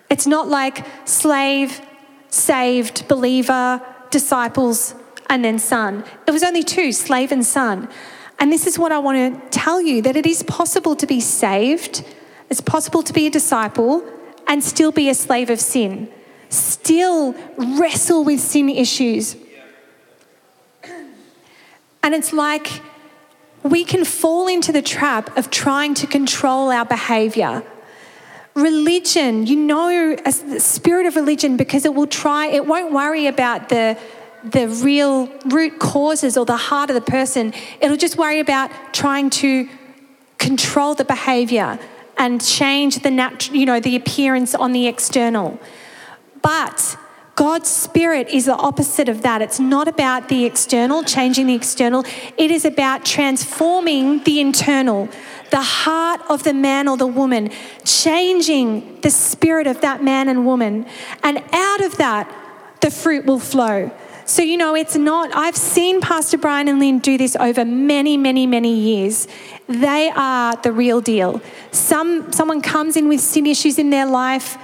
It's not like slave, saved, believer, disciples, and then son. It was only two, slave and son. And this is what I want to tell you that it is possible to be saved, it's possible to be a disciple, and still be a slave of sin, still wrestle with sin issues. And it's like we can fall into the trap of trying to control our behavior religion, you know, a spirit of religion, because it will try, it won't worry about the the real root causes or the heart of the person. It'll just worry about trying to control the behavior and change the natural, you know, the appearance on the external. But God's spirit is the opposite of that. It's not about the external, changing the external. It is about transforming the internal the heart of the man or the woman, changing the spirit of that man and woman. And out of that, the fruit will flow. So, you know, it's not, I've seen Pastor Brian and Lynn do this over many, many, many years. They are the real deal. Some, someone comes in with sin issues in their life,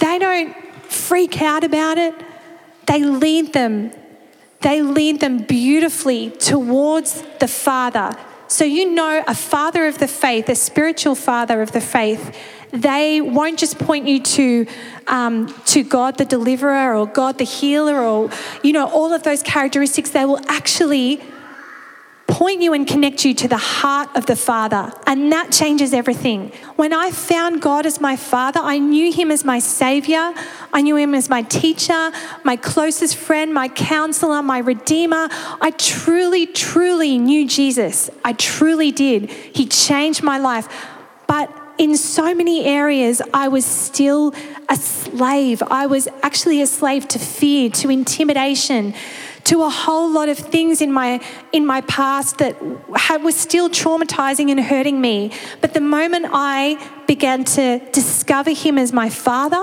they don't freak out about it, they lead them. They lead them beautifully towards the Father so, you know, a father of the faith, a spiritual father of the faith, they won't just point you to, um, to God the deliverer or God the healer or, you know, all of those characteristics. They will actually point you and connect you to the heart of the Father. And that changes everything. When I found God as my Father, I knew Him as my Savior. I knew Him as my teacher, my closest friend, my counselor, my Redeemer. I truly, truly knew Jesus. I truly did. He changed my life. But in so many areas, I was still a slave. I was actually a slave to fear, to intimidation, to a whole lot of things in my in my past that had, was still traumatizing and hurting me. But the moment I began to discover him as my father,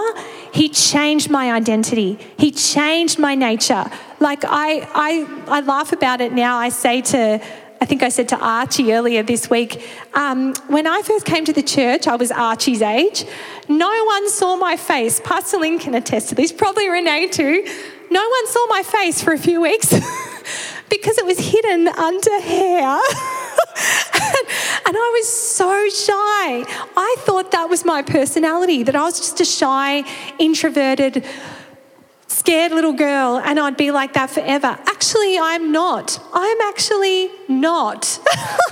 he changed my identity. He changed my nature. Like I I I laugh about it now. I say to I think I said to Archie earlier this week, um, when I first came to the church, I was Archie's age. No one saw my face. Pastor Lynn can attest to this, probably Renee too no one saw my face for a few weeks because it was hidden under hair. and, I was so shy. I thought that was my personality, that I was just a shy, introverted, scared little girl, and I'd be like that forever. Actually, I'm not. I'm actually not.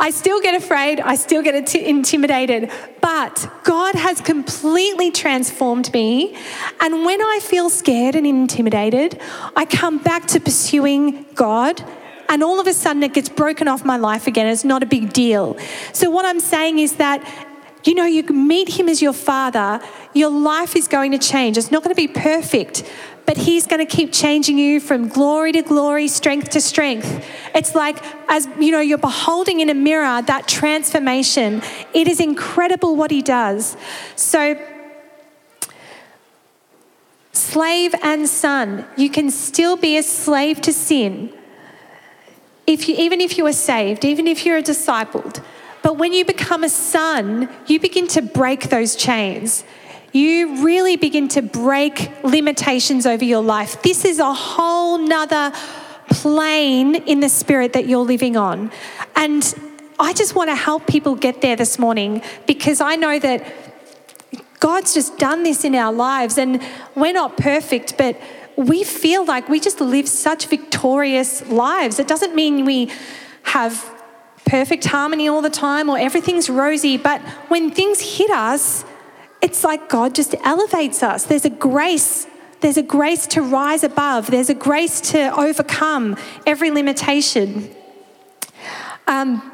I still get afraid, I still get intimidated, but God has completely transformed me. And when I feel scared and intimidated, I come back to pursuing God. And all of a sudden, it gets broken off my life again. It's not a big deal. So, what I'm saying is that you know, you meet him as your father, your life is going to change. It's not going to be perfect, but he's going to keep changing you from glory to glory, strength to strength. It's like, as you know, you're beholding in a mirror that transformation. It is incredible what he does. So, slave and son, you can still be a slave to sin. If you, even if you are saved, even if you're a discipled, but when you become a son, you begin to break those chains. You really begin to break limitations over your life. This is a whole nother plane in the spirit that you're living on. And I just want to help people get there this morning because I know that God's just done this in our lives and we're not perfect, but we feel like we just live such victorious lives. It doesn't mean we have perfect harmony all the time or everything's rosy, but when things hit us, it's like God just elevates us. There's a grace. There's a grace to rise above. There's a grace to overcome every limitation. Um,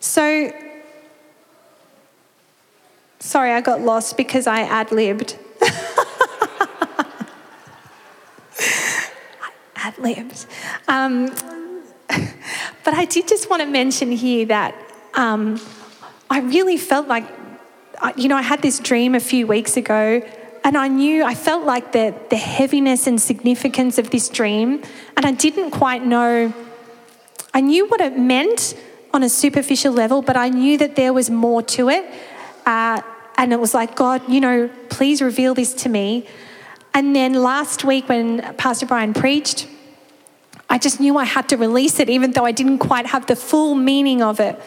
so Sorry, I got lost because I ad libbed. ad. Um, but I did just want to mention here that um, I really felt like, you know, I had this dream a few weeks ago, and I knew, I felt like the, the heaviness and significance of this dream, and I didn't quite know, I knew what it meant on a superficial level, but I knew that there was more to it. Uh, and it was like, God, you know, please reveal this to me. And then last week, when Pastor Brian preached, I just knew I had to release it, even though I didn't quite have the full meaning of it.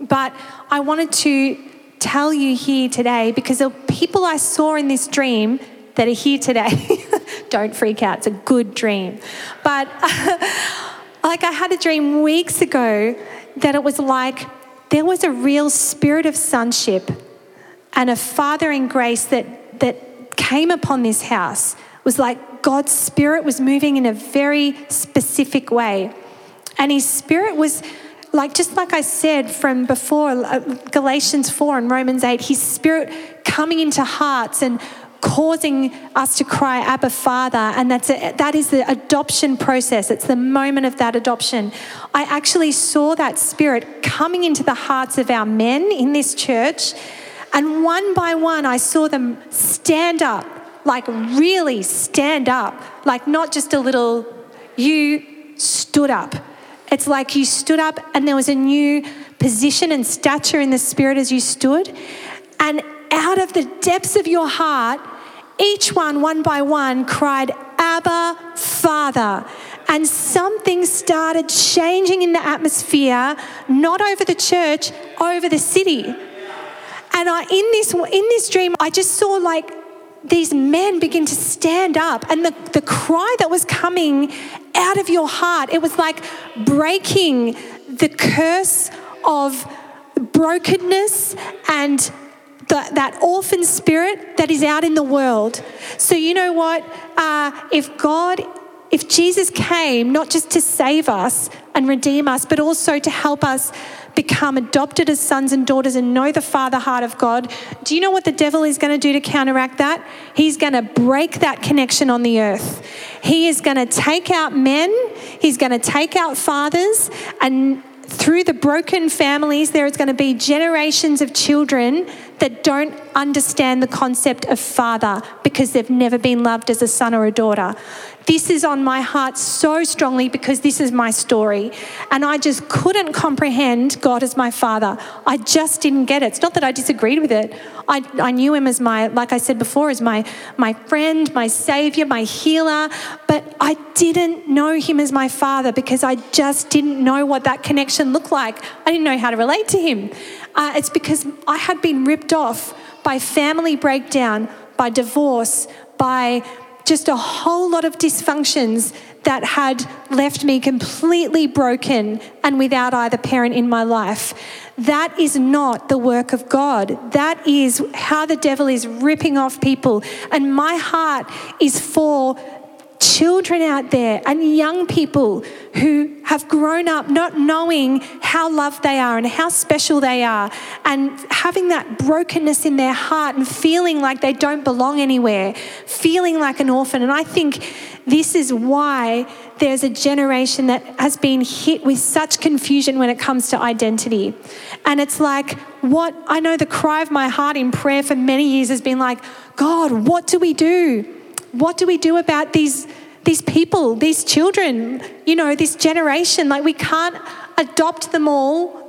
But I wanted to tell you here today because the people I saw in this dream that are here today, don't freak out, it's a good dream. But like I had a dream weeks ago that it was like there was a real spirit of sonship and a fathering grace that, that came upon this house was like God's spirit was moving in a very specific way. And his spirit was like, just like I said from before, uh, Galatians 4 and Romans 8, his spirit coming into hearts and causing us to cry, Abba, Father. And that's a, that is the adoption process. It's the moment of that adoption. I actually saw that spirit coming into the hearts of our men in this church and one by one, I saw them stand up, like really stand up, like not just a little, you stood up. It's like you stood up and there was a new position and stature in the spirit as you stood. And out of the depths of your heart, each one, one by one, cried, Abba, Father. And something started changing in the atmosphere, not over the church, over the city. And I, in this, in this dream, I just saw like these men begin to stand up and the, the cry that was coming out of your heart, it was like breaking the curse of brokenness and the, that orphan spirit that is out in the world. So, you know what? Uh, if God, if Jesus came not just to save us and redeem us, but also to help us become adopted as sons and daughters and know the father heart of God, do you know what the devil is going to do to counteract that? He's going to break that connection on the earth. He is going to take out men, he's going to take out fathers, and through the broken families, there is going to be generations of children that don't understand the concept of father because they've never been loved as a son or a daughter. This is on my heart so strongly because this is my story. And I just couldn't comprehend God as my father. I just didn't get it. It's not that I disagreed with it. I, I knew him as my, like I said before, as my, my friend, my savior, my healer. But I didn't know him as my father because I just didn't know what that connection looked like. I didn't know how to relate to him. Uh, it's because I had been ripped off by family breakdown, by divorce, by just a whole lot of dysfunctions that had left me completely broken and without either parent in my life. That is not the work of God. That is how the devil is ripping off people. And my heart is for children out there and young people who have grown up not knowing how loved they are and how special they are, and having that brokenness in their heart and feeling like they don't belong anywhere, feeling like an orphan. And I think this is why there's a generation that has been hit with such confusion when it comes to identity. And it's like, what I know the cry of my heart in prayer for many years has been like, God, what do we do? What do we do about these, these people, these children, you know, this generation? Like, we can't adopt them all,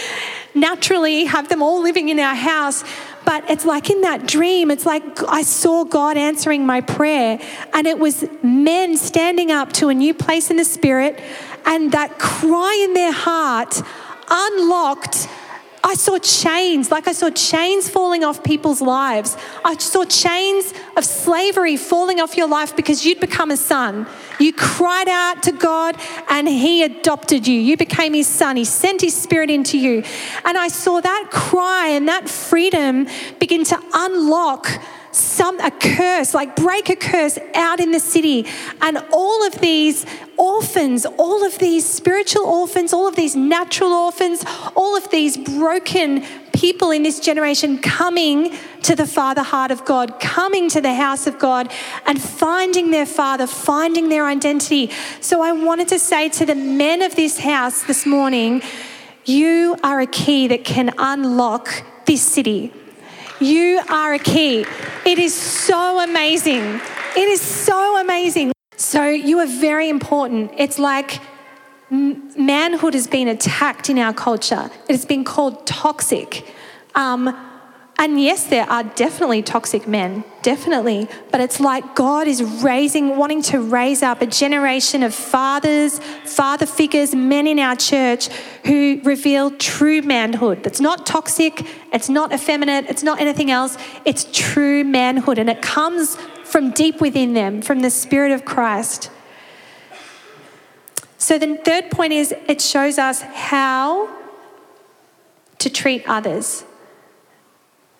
naturally have them all living in our house. But it's like in that dream, it's like I saw God answering my prayer, and it was men standing up to a new place in the spirit, and that cry in their heart unlocked I saw chains, like I saw chains falling off people's lives. I saw chains of slavery falling off your life because you'd become a son. You cried out to God and He adopted you. You became His son. He sent His Spirit into you. And I saw that cry and that freedom begin to unlock some a curse, like break a curse out in the city. And all of these orphans, all of these spiritual orphans, all of these natural orphans, all of these broken people in this generation coming to the Father heart of God, coming to the house of God and finding their Father, finding their identity. So I wanted to say to the men of this house this morning, you are a key that can unlock this city. You are a key. It is so amazing. It is so amazing. So, you are very important. It's like manhood has been attacked in our culture, it has been called toxic. Um, and yes, there are definitely toxic men, definitely. But it's like God is raising, wanting to raise up a generation of fathers, father figures, men in our church who reveal true manhood. That's not toxic, it's not effeminate, it's not anything else. It's true manhood. And it comes from deep within them, from the Spirit of Christ. So the third point is it shows us how to treat others.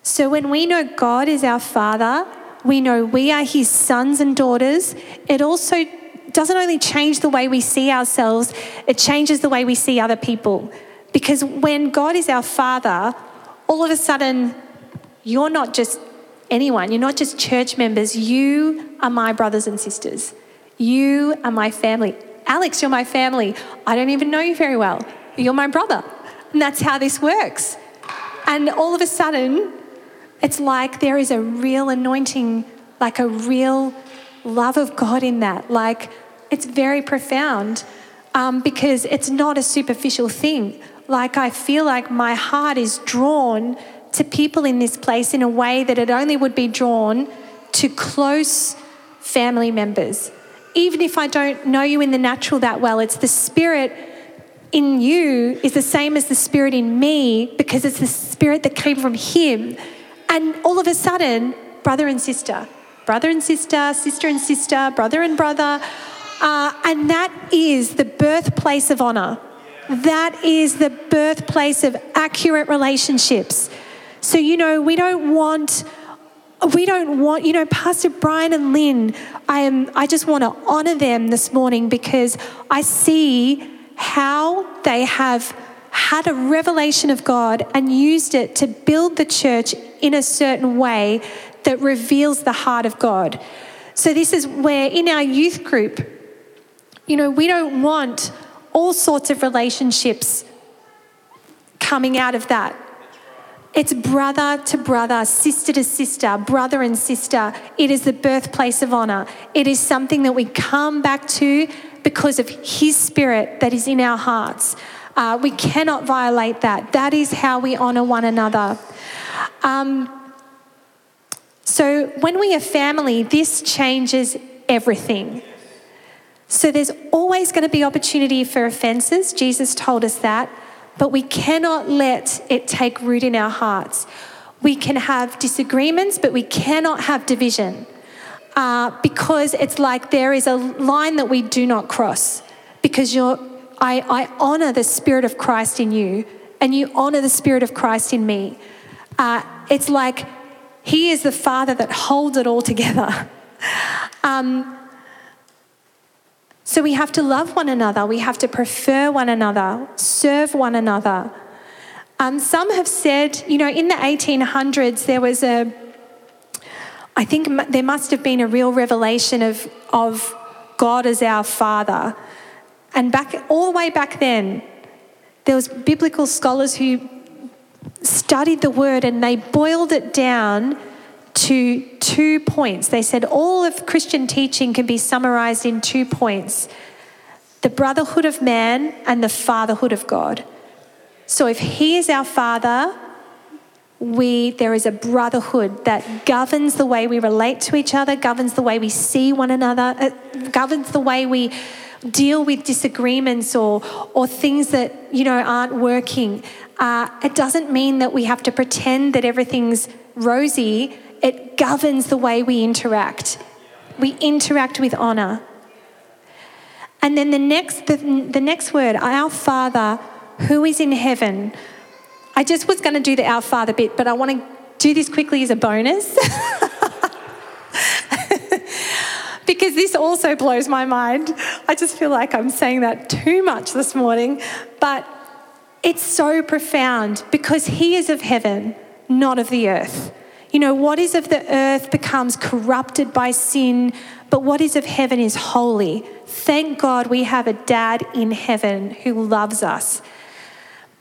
So when we know God is our Father, we know we are His sons and daughters, it also doesn't only change the way we see ourselves, it changes the way we see other people. Because when God is our Father, all of a sudden, you're not just anyone, you're not just church members, you are my brothers and sisters. You are my family. Alex, you're my family. I don't even know you very well. You're my brother. And that's how this works. And all of a sudden, it's like there is a real anointing, like a real love of God in that. Like it's very profound um, because it's not a superficial thing. Like I feel like my heart is drawn to people in this place in a way that it only would be drawn to close family members. Even if I don't know you in the natural that well, it's the spirit in you is the same as the spirit in me because it's the spirit that came from him and all of a sudden, brother and sister, brother and sister, sister and sister, brother and brother. Uh, and that is the birthplace of honor. That is the birthplace of accurate relationships. So, you know, we don't want we don't want you know pastor brian and lynn i am i just want to honor them this morning because i see how they have had a revelation of God and used it to build the church in a certain way that reveals the heart of God. So, this is where in our youth group, you know, we don't want all sorts of relationships coming out of that. It's brother to brother, sister to sister, brother and sister. It is the birthplace of honor. It is something that we come back to because of His Spirit that is in our hearts. Uh, we cannot violate that. That is how we honor one another. Um, so when we are family, this changes everything. So there's always going to be opportunity for offenses. Jesus told us that. But we cannot let it take root in our hearts. We can have disagreements, but we cannot have division. Uh, because it's like there is a line that we do not cross because you're I, I honor the Spirit of Christ in you, and you honor the Spirit of Christ in me. Uh, it's like He is the Father that holds it all together. um, So we have to love one another, we have to prefer one another, serve one another. Um, some have said, you know, in the 1800s, there was a, I think there must have been a real revelation of, of God as our Father. And back, all the way back then, there was biblical scholars who studied the word and they boiled it down to two points. They said all of Christian teaching can be summarized in two points the brotherhood of man and the fatherhood of God. So if He is our Father, we, there is a brotherhood that governs the way we relate to each other, governs the way we see one another, uh, governs the way we deal with disagreements or, or things that you know aren't working. Uh, it doesn't mean that we have to pretend that everything's rosy it governs the way we interact. We interact with honor. And then the next, the, the next word, our Father who is in heaven. I just was going to do the Our Father bit, but I want to do this quickly as a bonus. because this also blows my mind. I just feel like I'm saying that too much this morning. But it's so profound because He is of heaven, not of the earth. You know, what is of the earth becomes corrupted by sin, but what is of heaven is holy. Thank God we have a dad in heaven who loves us.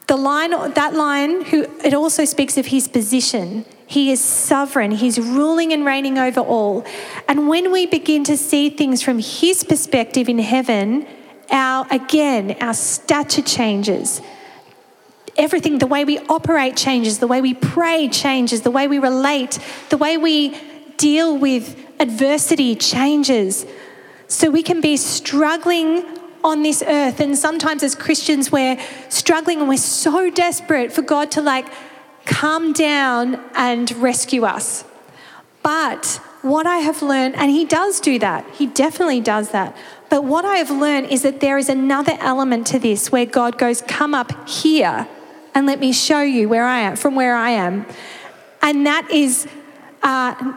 The line, that line, who it also speaks of his position. He is sovereign. He's ruling and reigning over all. And when we begin to see things from his perspective in heaven, our again, our stature changes everything, the way we operate changes, the way we pray changes, the way we relate, the way we deal with adversity changes. So we can be struggling on this earth. And sometimes as Christians, we're struggling and we're so desperate for God to like come down and rescue us. But what I have learned, and He does do that, He definitely does that. But what I have learned is that there is another element to this where God goes, Come up here and let me show you where I am, from where I am. And that is uh,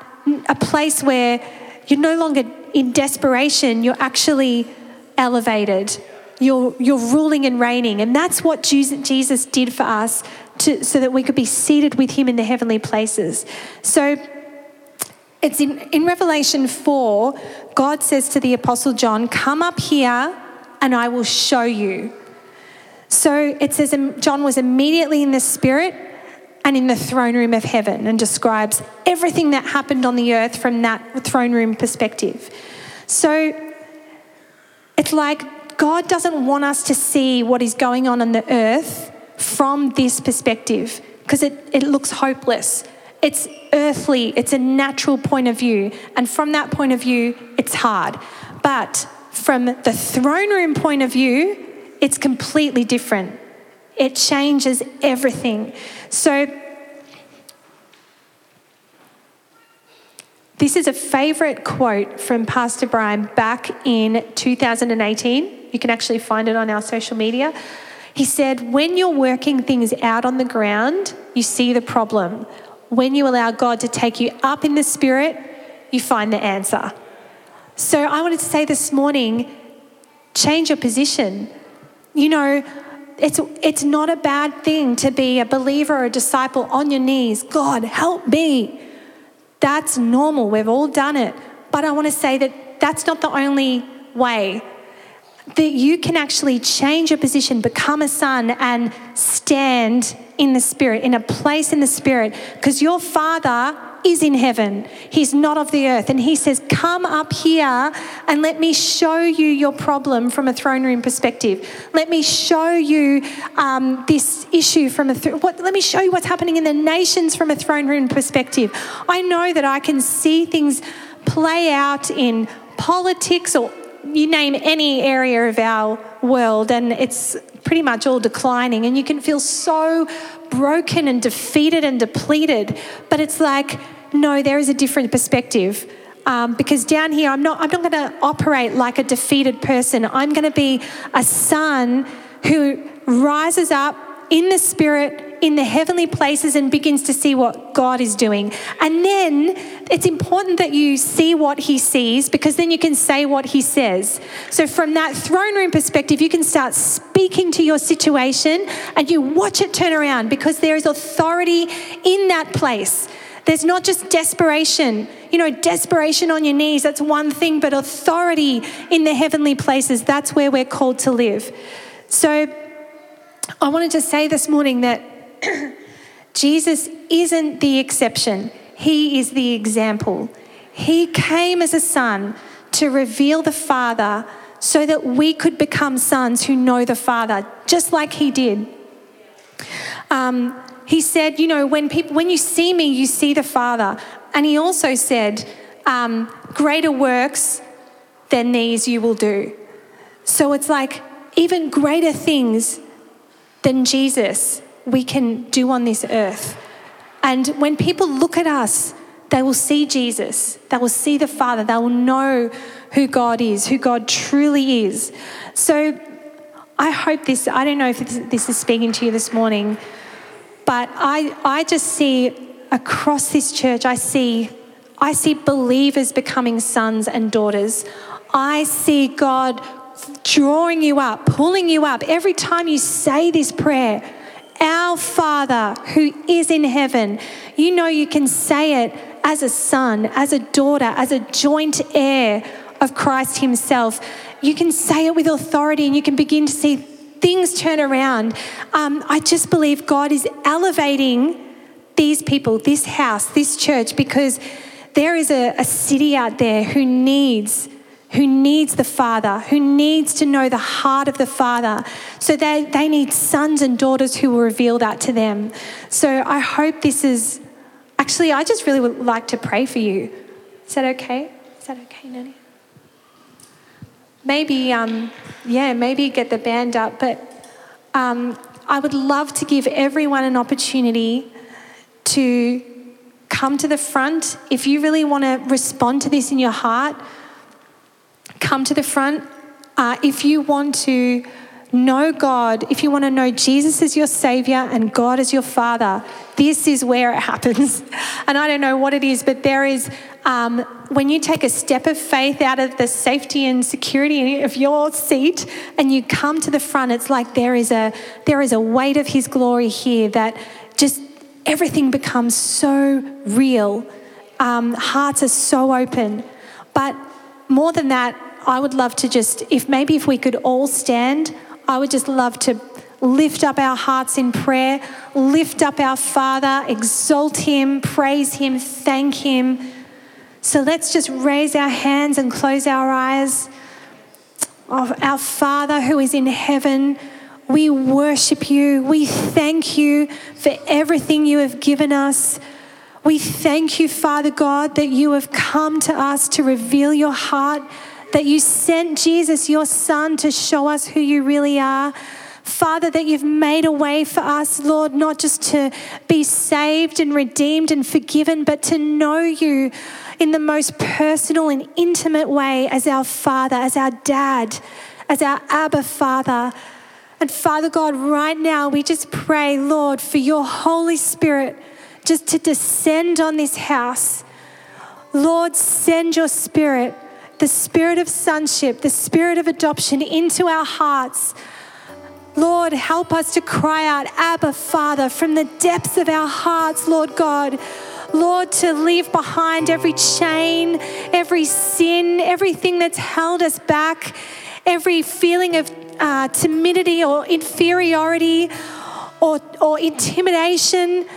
a place where you're no longer in desperation, you're actually elevated. You're, you're ruling and reigning. And that's what Jesus did for us to, so that we could be seated with him in the heavenly places. So it's in, in Revelation 4, God says to the Apostle John, Come up here and I will show you. So it says um, John was immediately in the Spirit and in the throne room of heaven and describes everything that happened on the earth from that throne room perspective. So it's like God doesn't want us to see what is going on on the earth from this perspective because it, it looks hopeless. It's earthly, it's a natural point of view. And from that point of view, it's hard. But from the throne room point of view, it's completely different. It changes everything. So, this is a favorite quote from Pastor Brian back in 2018. You can actually find it on our social media. He said, When you're working things out on the ground, you see the problem. When you allow God to take you up in the spirit, you find the answer. So I wanted to say this morning change your position. You know, it's, it's not a bad thing to be a believer or a disciple on your knees. God, help me. That's normal. We've all done it. But I want to say that that's not the only way. That you can actually change your position, become a son, and stand in the Spirit, in a place in the Spirit, because your Father is in heaven. He's not of the earth. And he says, Come up here and let me show you your problem from a throne room perspective. Let me show you um, this issue from a th- what, let me show you what's happening in the nations from a throne room perspective. I know that I can see things play out in politics or you name any area of our world, and it's pretty much all declining. And you can feel so broken and defeated and depleted. But it's like, no, there is a different perspective. Um, because down here, I'm not, I'm not going to operate like a defeated person. I'm going to be a son who rises up in the spirit in the heavenly places and begins to see what God is doing. And then it's important that you see what he sees because then you can say what he says. So, from that throne room perspective, you can start speaking to your situation and you watch it turn around because there is authority in that place. There's not just desperation. You know, desperation on your knees, that's one thing, but authority in the heavenly places, that's where we're called to live. So I wanted to say this morning that Jesus isn't the exception, He is the example. He came as a son to reveal the Father so that we could become sons who know the Father, just like He did. Um, he said, You know, when, people, when you see me, you see the Father. And he also said, um, Greater works than these you will do. So it's like even greater things than Jesus we can do on this earth. And when people look at us, they will see Jesus, they will see the Father, they will know who God is, who God truly is. So I hope this, I don't know if this is speaking to you this morning, but I, I just see across this church, I see, I see believers becoming sons and daughters. I see God drawing you up, pulling you up. Every time you say this prayer, our Father who is in heaven, you know you can say it as a son, as a daughter, as a joint heir of Christ Himself. You can say it with authority and you can begin to see things turn around. Um, I just believe God is elevating these people, this house, this church, because there is a, a city out there who needs who needs the Father, who needs to know the heart of the Father. So they, they need sons and daughters who will reveal that to them. So I hope this is actually, I just really would like to pray for you. Is that okay? Is that okay, Nanny? Maybe, um, yeah, maybe get the band up, but um, I would love to give everyone an opportunity to come to the front. If you really want to respond to this in your heart, come to the front. Uh, if you want to know God, if you want to know Jesus as your Savior and God as your Father, this is where it happens. And I don't know what it is, but there is, um, when you take a step of faith out of the safety and security of your seat and you come to the front, it's like there is a, there is a weight of His glory here that just everything becomes so real. Um, hearts are so open. But more than that, I would love to just, if maybe if we could all stand, I would just love to lift up our hearts in prayer, lift up our Father, exalt Him, praise Him, thank Him. So let's just raise our hands and close our eyes. Of our Father who is in heaven, we worship you. We thank you for everything you have given us. We thank you, Father God, that you have come to us to reveal your heart that you sent Jesus, your Son, to show us who you really are. Father, that you've made a way for us, Lord, not just to be saved and redeemed and forgiven, but to know you in the most personal and intimate way as our Father, as our Dad, as our Abba Father. And Father God, right now we just pray, Lord, for your Holy Spirit just to descend on this house. Lord, send your Spirit the spirit of sonship, the spirit of adoption into our hearts. Lord, help us to cry out, Abba, Father, from the depths of our hearts, Lord God. Lord, to leave behind every chain, every sin, everything that's held us back, every feeling of uh, timidity or inferiority or, or intimidation.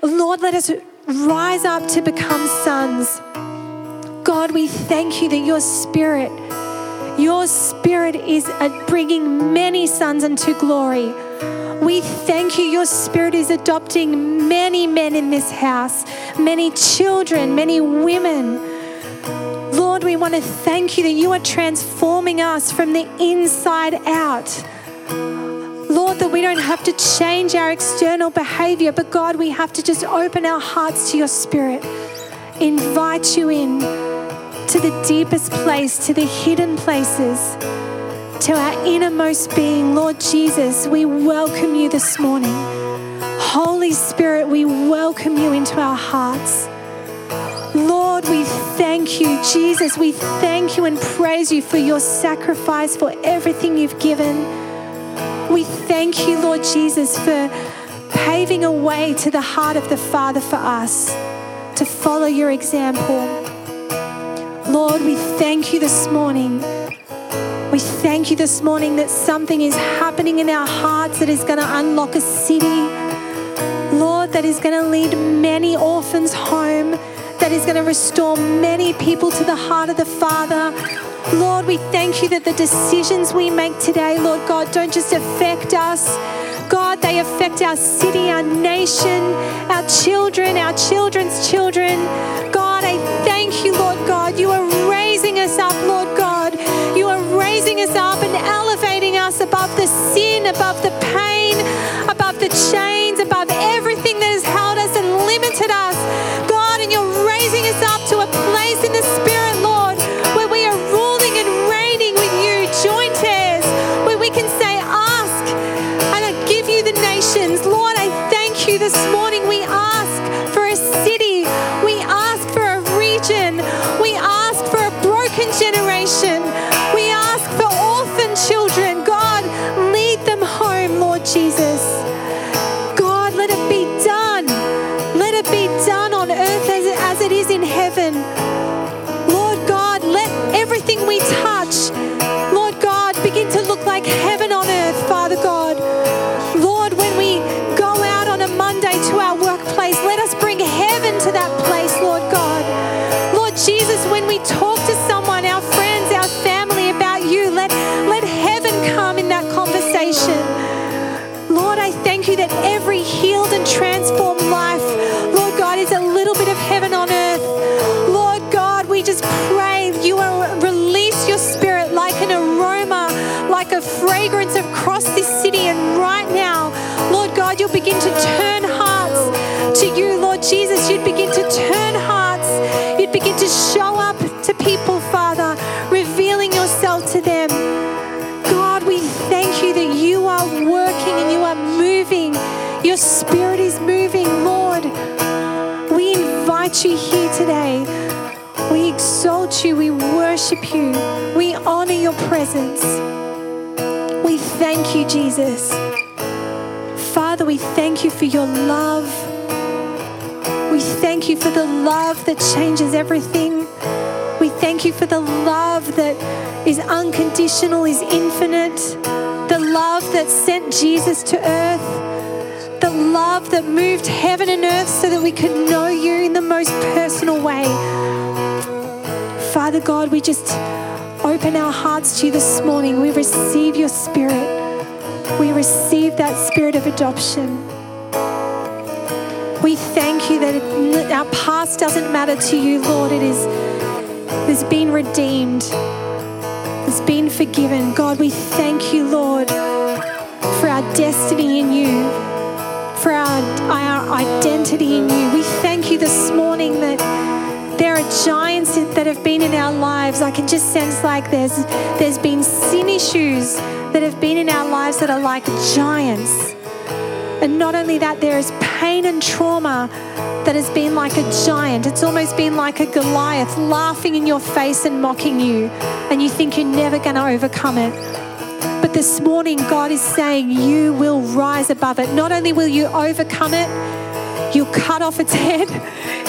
Lord, let us rise up to become sons. God, we thank you that your spirit, your spirit is uh, bringing many sons unto glory. We thank you, your spirit is adopting many men in this house, many children, many women. Lord, we want to thank you that you are transforming us from the inside out. Lord, that we don't have to change our external behavior, but God, we have to just open our hearts to your spirit, invite you in to the deepest place, to the hidden places, to our innermost being. Lord Jesus, we welcome you this morning. Holy Spirit, we welcome you into our hearts. Lord, we thank you. Jesus, we thank you and praise you for your sacrifice, for everything you've given. We thank you, Lord Jesus, for paving a way to the heart of the Father for us to follow your example. Lord, we thank you this morning. We thank you this morning that something is happening in our hearts that is going to unlock a city. Lord, that is going to lead many orphans home that is going to restore many people to the heart of the Father. Lord, we thank you that the decisions we make today, Lord God, don't just affect us. God, they affect our city, our nation, our children, our children's children. God, thank you, Lord God. You are raising us up, Lord God. You are raising us up and elevating us above the sin, above the pain, Jesus. You'd begin to turn hearts. You'd begin to show up to people, Father, revealing yourself to them. God, we thank you that you are working and you are moving. Your spirit is moving, Lord. We invite you here today. We exalt you. We worship you. We honor your presence. We thank you, Jesus. Father, we thank you for your love. We thank you for the love that changes everything. We thank you for the love that is unconditional, is infinite, the love that sent Jesus to earth, the love that moved heaven and earth so that we could know you in the most personal way. Father God, we just open our hearts to you this morning. We receive your spirit. We receive that spirit of adoption. We thank you that it, our past doesn't matter to you, Lord. It is has been redeemed, it's been forgiven. God, we thank you, Lord, for our destiny in you, for our, our identity in you. We thank you this morning that there are giants that have been in our lives. I can just sense like there's there's been sin issues that have been in our lives that are like giants. And not only that, there is pain and trauma that has been like a giant. It's almost been like a Goliath laughing in your face and mocking you, and you think you're never going to overcome it. But this morning, God is saying you will rise above it. Not only will you overcome it, you'll cut off its head,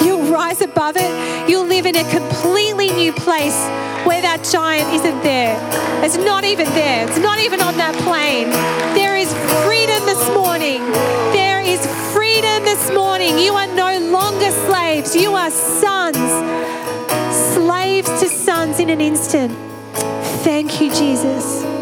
you'll rise above it, you'll live in a completely new place where that giant isn't there. It's not even there, it's not even on that plane. There is freedom this morning. There is freedom this morning. You are no longer slaves, you are sons. Slaves to sons in an instant. Thank you, Jesus.